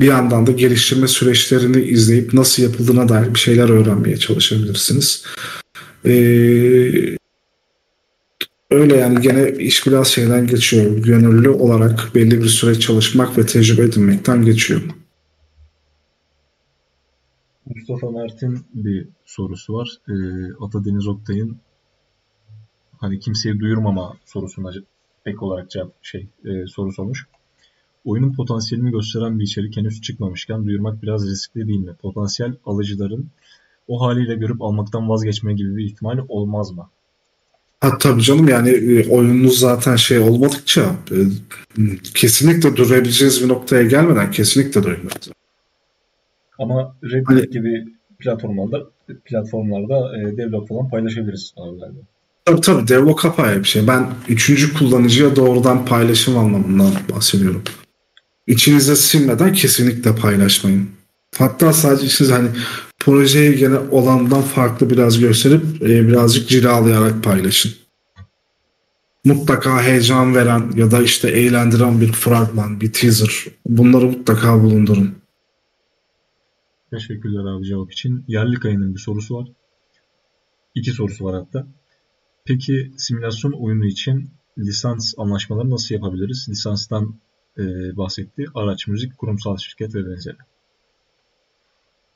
bir yandan da geliştirme süreçlerini izleyip nasıl yapıldığına dair bir şeyler öğrenmeye çalışabilirsiniz. Ee, Öyle yani gene iş biraz şeyden geçiyor. Gönüllü olarak belli bir süre çalışmak ve tecrübe edinmekten geçiyor. Mustafa Mert'in bir sorusu var. E, Ata Deniz Oktay'ın hani kimseye duyurmama sorusuna ek olarak cevap şey e, soru sormuş. Oyunun potansiyelini gösteren bir içerik henüz çıkmamışken duyurmak biraz riskli değil mi? Potansiyel alıcıların o haliyle görüp almaktan vazgeçme gibi bir ihtimal olmaz mı? Ha, tabii canım yani e, oyununuz zaten şey olmadıkça e, kesinlikle durabileceğiniz bir noktaya gelmeden kesinlikle durmayız. Ama Reddit hani, gibi platformlarda platformlarda e, devlog falan paylaşabiliriz abi galiba. Tabii tabii devlog apayrı bir şey. Ben üçüncü kullanıcıya doğrudan paylaşım anlamından bahsediyorum. İçinize silmeden kesinlikle paylaşmayın. Hatta sadece siz hani projeyi gene olandan farklı biraz gösterip e, birazcık cilalayarak paylaşın. Mutlaka heyecan veren ya da işte eğlendiren bir fragman, bir teaser bunları mutlaka bulundurun. Teşekkürler abi cevap için. Yerli Kaya'nın bir sorusu var. İki sorusu var hatta. Peki simülasyon oyunu için lisans anlaşmaları nasıl yapabiliriz? Lisanstan e, bahsetti. Araç, müzik, kurumsal şirket ve benzeri.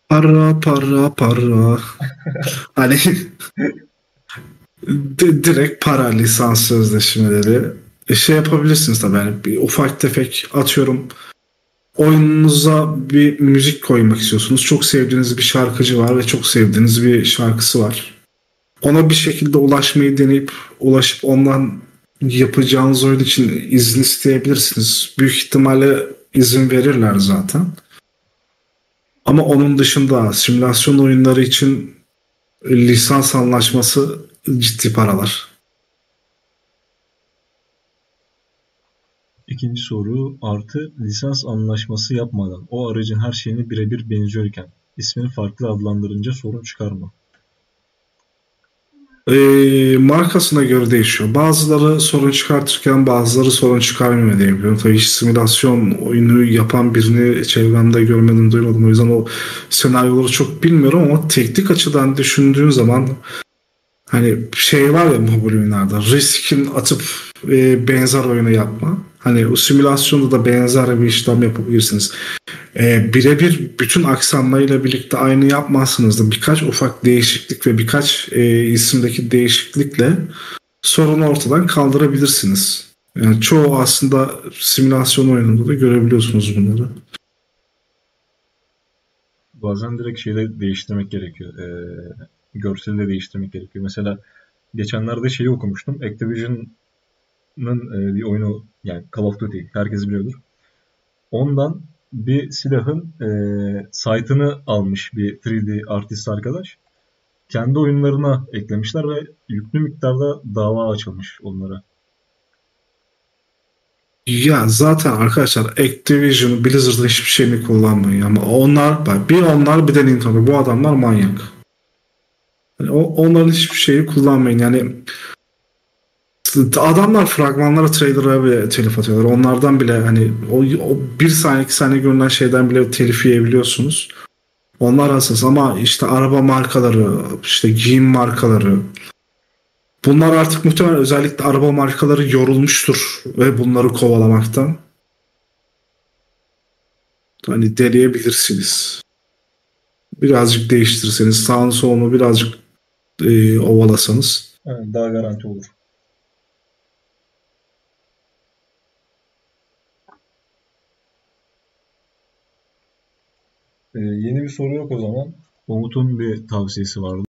Para para para. hani direkt para lisans sözleşmeleri. E, şey yapabilirsiniz tabii yani bir ufak tefek atıyorum oyununuza bir müzik koymak istiyorsunuz. Çok sevdiğiniz bir şarkıcı var ve çok sevdiğiniz bir şarkısı var. Ona bir şekilde ulaşmayı deneyip ulaşıp ondan yapacağınız oyun için izin isteyebilirsiniz. Büyük ihtimalle izin verirler zaten. Ama onun dışında simülasyon oyunları için lisans anlaşması ciddi paralar. İkinci soru artı lisans anlaşması yapmadan o aracın her şeyini birebir benziyorken ismini farklı adlandırınca sorun çıkar mı? E, markasına göre değişiyor. Bazıları sorun çıkartırken bazıları sorun çıkarmıyor diyebiliyorum. Tabii hiç simülasyon oyunu yapan birini çevremde görmedim, duymadım. O yüzden o senaryoları çok bilmiyorum ama teknik açıdan düşündüğün zaman hani şey var ya mobil oyunlarda riskin atıp e, benzer oyunu yapma. Hani o simülasyonda da benzer bir işlem yapabilirsiniz. E, birebir bütün aksanlarıyla birlikte aynı yapmazsınız da birkaç ufak değişiklik ve birkaç e, isimdeki değişiklikle sorunu ortadan kaldırabilirsiniz. Yani çoğu aslında simülasyon oyununda da görebiliyorsunuz bunları. Bazen direkt şeyde değiştirmek gerekiyor. E, görseli de değiştirmek gerekiyor. Mesela geçenlerde şeyi okumuştum. Activision'ın e, bir oyunu yani Call of Duty herkes biliyordur. Ondan bir silahın e, site'ını almış bir 3D artist arkadaş. Kendi oyunlarına eklemişler ve yüklü miktarda dava açılmış onlara. Ya zaten arkadaşlar Activision, Blizzard'ın hiçbir şeyini kullanmayın ama onlar bir onlar bir de Nintendo bu adamlar manyak. Yani onların hiçbir şeyi kullanmayın. Yani adamlar fragmanlara trailer'a bile telif atıyorlar. Onlardan bile hani o, o bir saniye iki saniye görünen şeyden bile telif yiyebiliyorsunuz. Onlar hassas ama işte araba markaları, işte giyim markaları bunlar artık muhtemelen özellikle araba markaları yorulmuştur ve bunları kovalamaktan. Hani deneyebilirsiniz. Birazcık değiştirirseniz sağını solunu birazcık e, ovalasanız. Evet, daha garanti olur. Ee, yeni bir soru yok o zaman. Umut'un bir tavsiyesi vardı.